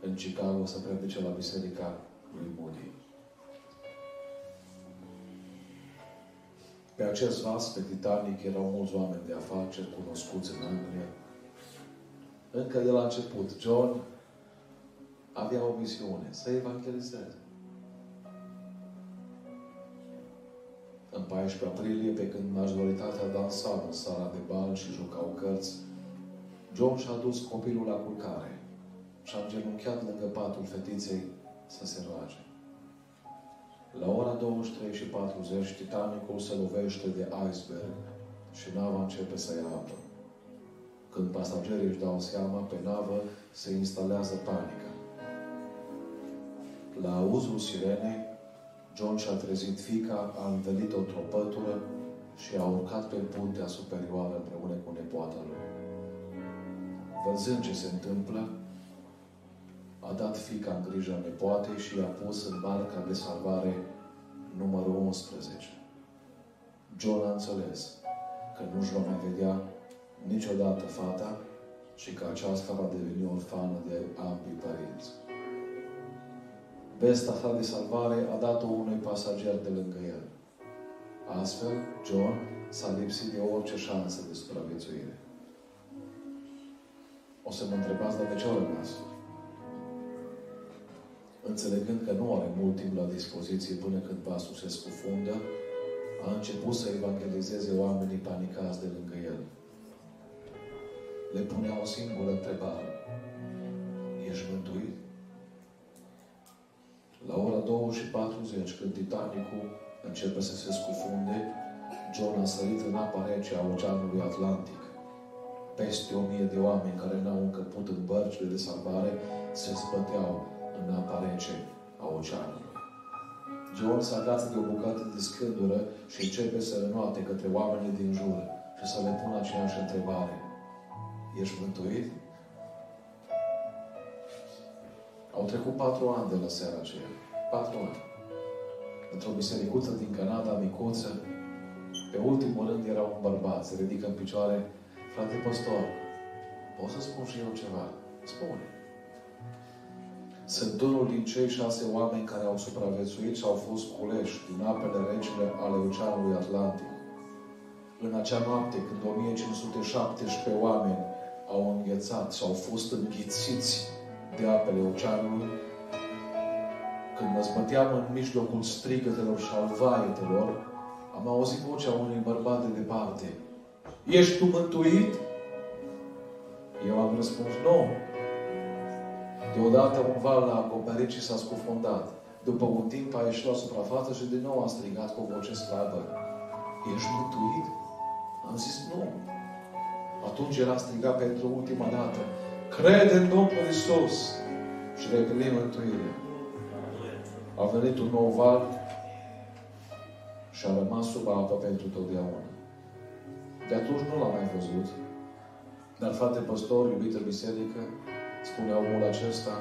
în Chicago să predice la biserica lui Moody. Pe acest vas, pe Titanic, erau mulți oameni de afaceri cunoscuți în Anglia. Încă de la început, John avea o misiune, să evangelizeze. În 14 aprilie, pe când majoritatea dansau în sala de bal și jucau cărți, John și-a dus copilul la culcare și a îngenunchiat lângă patul fetiței să se roage. La ora 23 și 40, Titanicul se lovește de iceberg și nava începe să ia apă. Când pasagerii își dau seama, pe navă se instalează panică. La auzul sirenei, John și-a trezit fica, a învelit o tropătură și a urcat pe puntea superioară împreună cu nepoata lui. Văzând ce se întâmplă, a dat fica în grija nepoatei și i-a pus în barca de salvare numărul 11. John a înțeles că nu-și va mai vedea niciodată fata și că aceasta va deveni orfană de ambii părinți. Vesta sa de salvare a dat-o unui pasager de lângă el. Astfel, John s-a lipsit de orice șansă de supraviețuire. O să mă întrebați, dar de ce au rămas? Înțelegând că nu are mult timp la dispoziție până când vasul se scufundă, a început să evangelizeze oamenii panicați de lângă el. Le punea o singură întrebare. Ești mântuit? La ora 2 și 40, când Titanicul începe să se scufunde, John a sărit în apa rece a Oceanului Atlantic. Peste o mie de oameni care n-au încăput în bărcile de salvare se spăteau în apa rece a oceanului. John se agață de o bucată de scândură și începe să rănoate către oamenii din jur și să le pună aceeași întrebare. Ești mântuit? Au trecut patru ani de la seara aceea. Patru ani. Într-o bisericuță din Canada, micuță, pe ultimul rând era un bărbat, se ridică în picioare, frate păstor, pot să spun și eu ceva? Spune. Sunt unul din cei șase oameni care au supraviețuit și au fost culeși din apele regile ale Oceanului Atlantic. În acea noapte, când 1517 oameni au înghețat și au fost înghițiți de apele oceanului, când mă zbăteam în mijlocul strigătelor și al vaietelor, am auzit vocea unui bărbat de departe. Ești tu mântuit? Eu am răspuns, nu. Deodată un val l-a acoperit și s-a scufundat. După un timp a ieșit la suprafață și din nou a strigat cu o voce slabă. Ești mântuit? Am zis nu. Atunci el a strigat pentru ultima dată. Crede în Domnul Isus și vei primi mântuire. A venit un nou val și a rămas sub apă pentru totdeauna. De atunci nu l-am mai văzut. Dar, frate păstor, iubită biserică, spune omul acesta,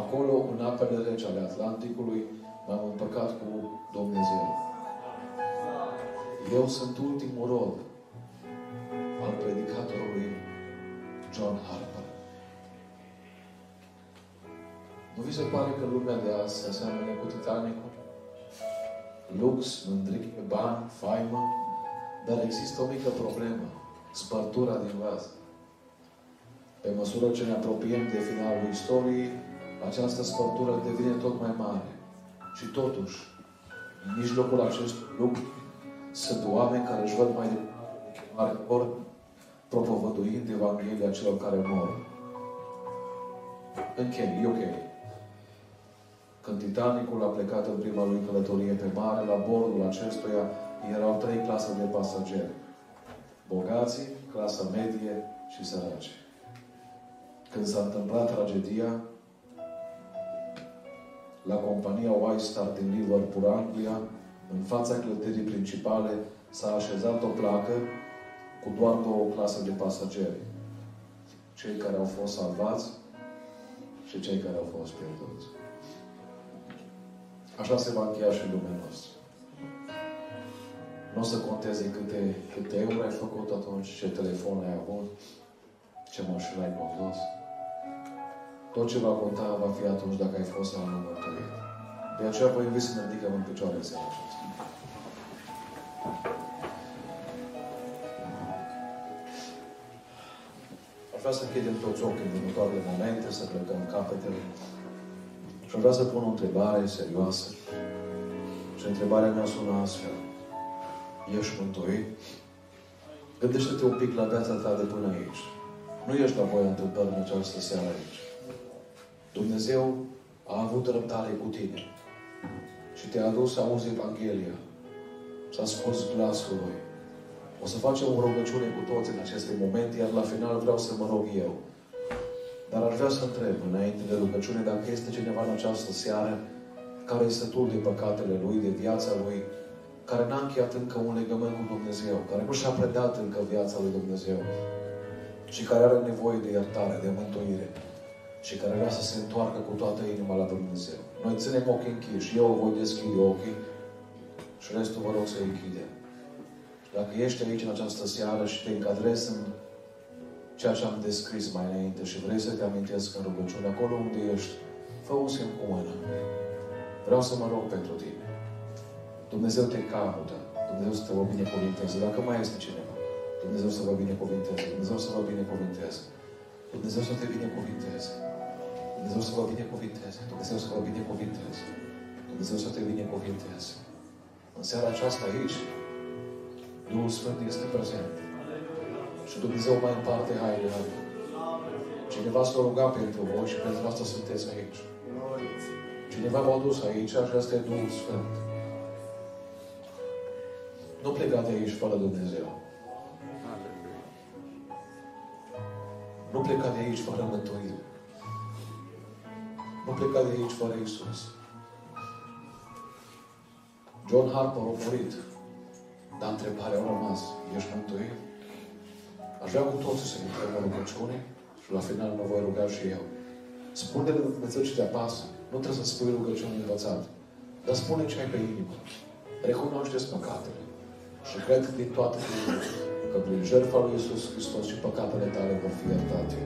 acolo, în apele reci ale Atlanticului, m-am împăcat cu Dumnezeu. Eu sunt ultimul rod al predicatorului John Harper. Nu vi se pare că lumea de azi se aseamănă cu Titanicul? Lux, mândrie, bani, faimă, dar există o mică problemă. Spărtura din vas. Pe măsură ce ne apropiem de finalul istoriei, această spărtură devine tot mai mare. Și totuși, în mijlocul acestui lucru, sunt oameni care își văd mai mare ori propovăduind Evanghelia celor care mor. Închei, e ok. Când Titanicul a plecat în prima lui călătorie pe mare, la bordul acestuia erau trei clase de pasageri. Bogații, clasa medie și săraci. Când s-a întâmplat tragedia, la compania White Star din Liverpool, Anglia, în fața clădirii principale s-a așezat o placă cu doar două clase de pasageri. Cei care au fost salvați și cei care au fost pierduți. Așa se va încheia și lumea noastră. Nu o să conteze câte, câte euro ai făcut atunci, ce telefon ai avut, ce mașină ai condus. Tot ce va conta va fi atunci dacă ai fost sau nu mântuit. De aceea vă invit să ne ridicăm în picioare în seara aceasta. Aș vrea să închidem toți ochii în următoarele momente, să plecăm capetele. Și aș vrea să pun o întrebare serioasă. Și întrebarea mea sună astfel. Ești mântuit? Gândește-te un pic la viața ta de până aici. Nu ești la voia întâmplării în această seară aici. Dumnezeu a avut răbdare cu tine și te-a adus să auzi Evanghelia, să asculți glasul Lui. O să facem o rugăciune cu toți în aceste momente, iar la final vreau să mă rog eu. Dar aș vrea să întreb, înainte de rugăciune, dacă este cineva în această seară care este sătul de păcatele lui, de viața lui, care n-a încheiat încă un legământ cu Dumnezeu, care nu și-a predat încă viața lui Dumnezeu și care are nevoie de iertare, de mântuire și care vrea să se întoarcă cu toată inima la Dumnezeu. Noi ținem ochii închiși. Eu voi deschide ochii și restul vă rog să îi închidem. Dacă ești aici în această seară și te încadrezi în ceea ce am descris mai înainte și vrei să te amintesc în rugăciune, acolo unde ești, fă un semn cu mână. Vreau să mă rog pentru tine. Dumnezeu te caută. Dumnezeu să te vă binecuvinteze. Dacă mai este cineva, Dumnezeu să vă binecuvinteze. Dumnezeu să vă binecuvinteze. Dumnezeu să te binecuvinteze. Dumnezeu să vă binecuvinteze. Dumnezeu să vă binecuvinteze. Dumnezeu să te binecuvinteze. În seara aceasta aici, Duhul Sfânt este prezent. Și Dumnezeu mai împarte hainele. Cineva s-a rugat pentru voi și pentru asta sunteți aici. Cineva m-a dus aici și asta e Duhul Sfânt. Nu pleca de aici fără Dumnezeu. Nu pleca de aici fără mântuire. Nu pleca de aici fără Isus. John Harper a murit, dar întrebarea a rămas. Ești mântuit? Aș vrea cu toții să intrăm în rugăciune și la final mă voi ruga și eu. Spune-le lui Dumnezeu ce te apasă. Nu trebuie să spui rugăciune învățată. Dar spune ce ai pe inimă. Recunoaște-ți păcatele. Și cred din toată inima că prin jertfa lui Iisus Hristos și păcatele tale vor fi iertate.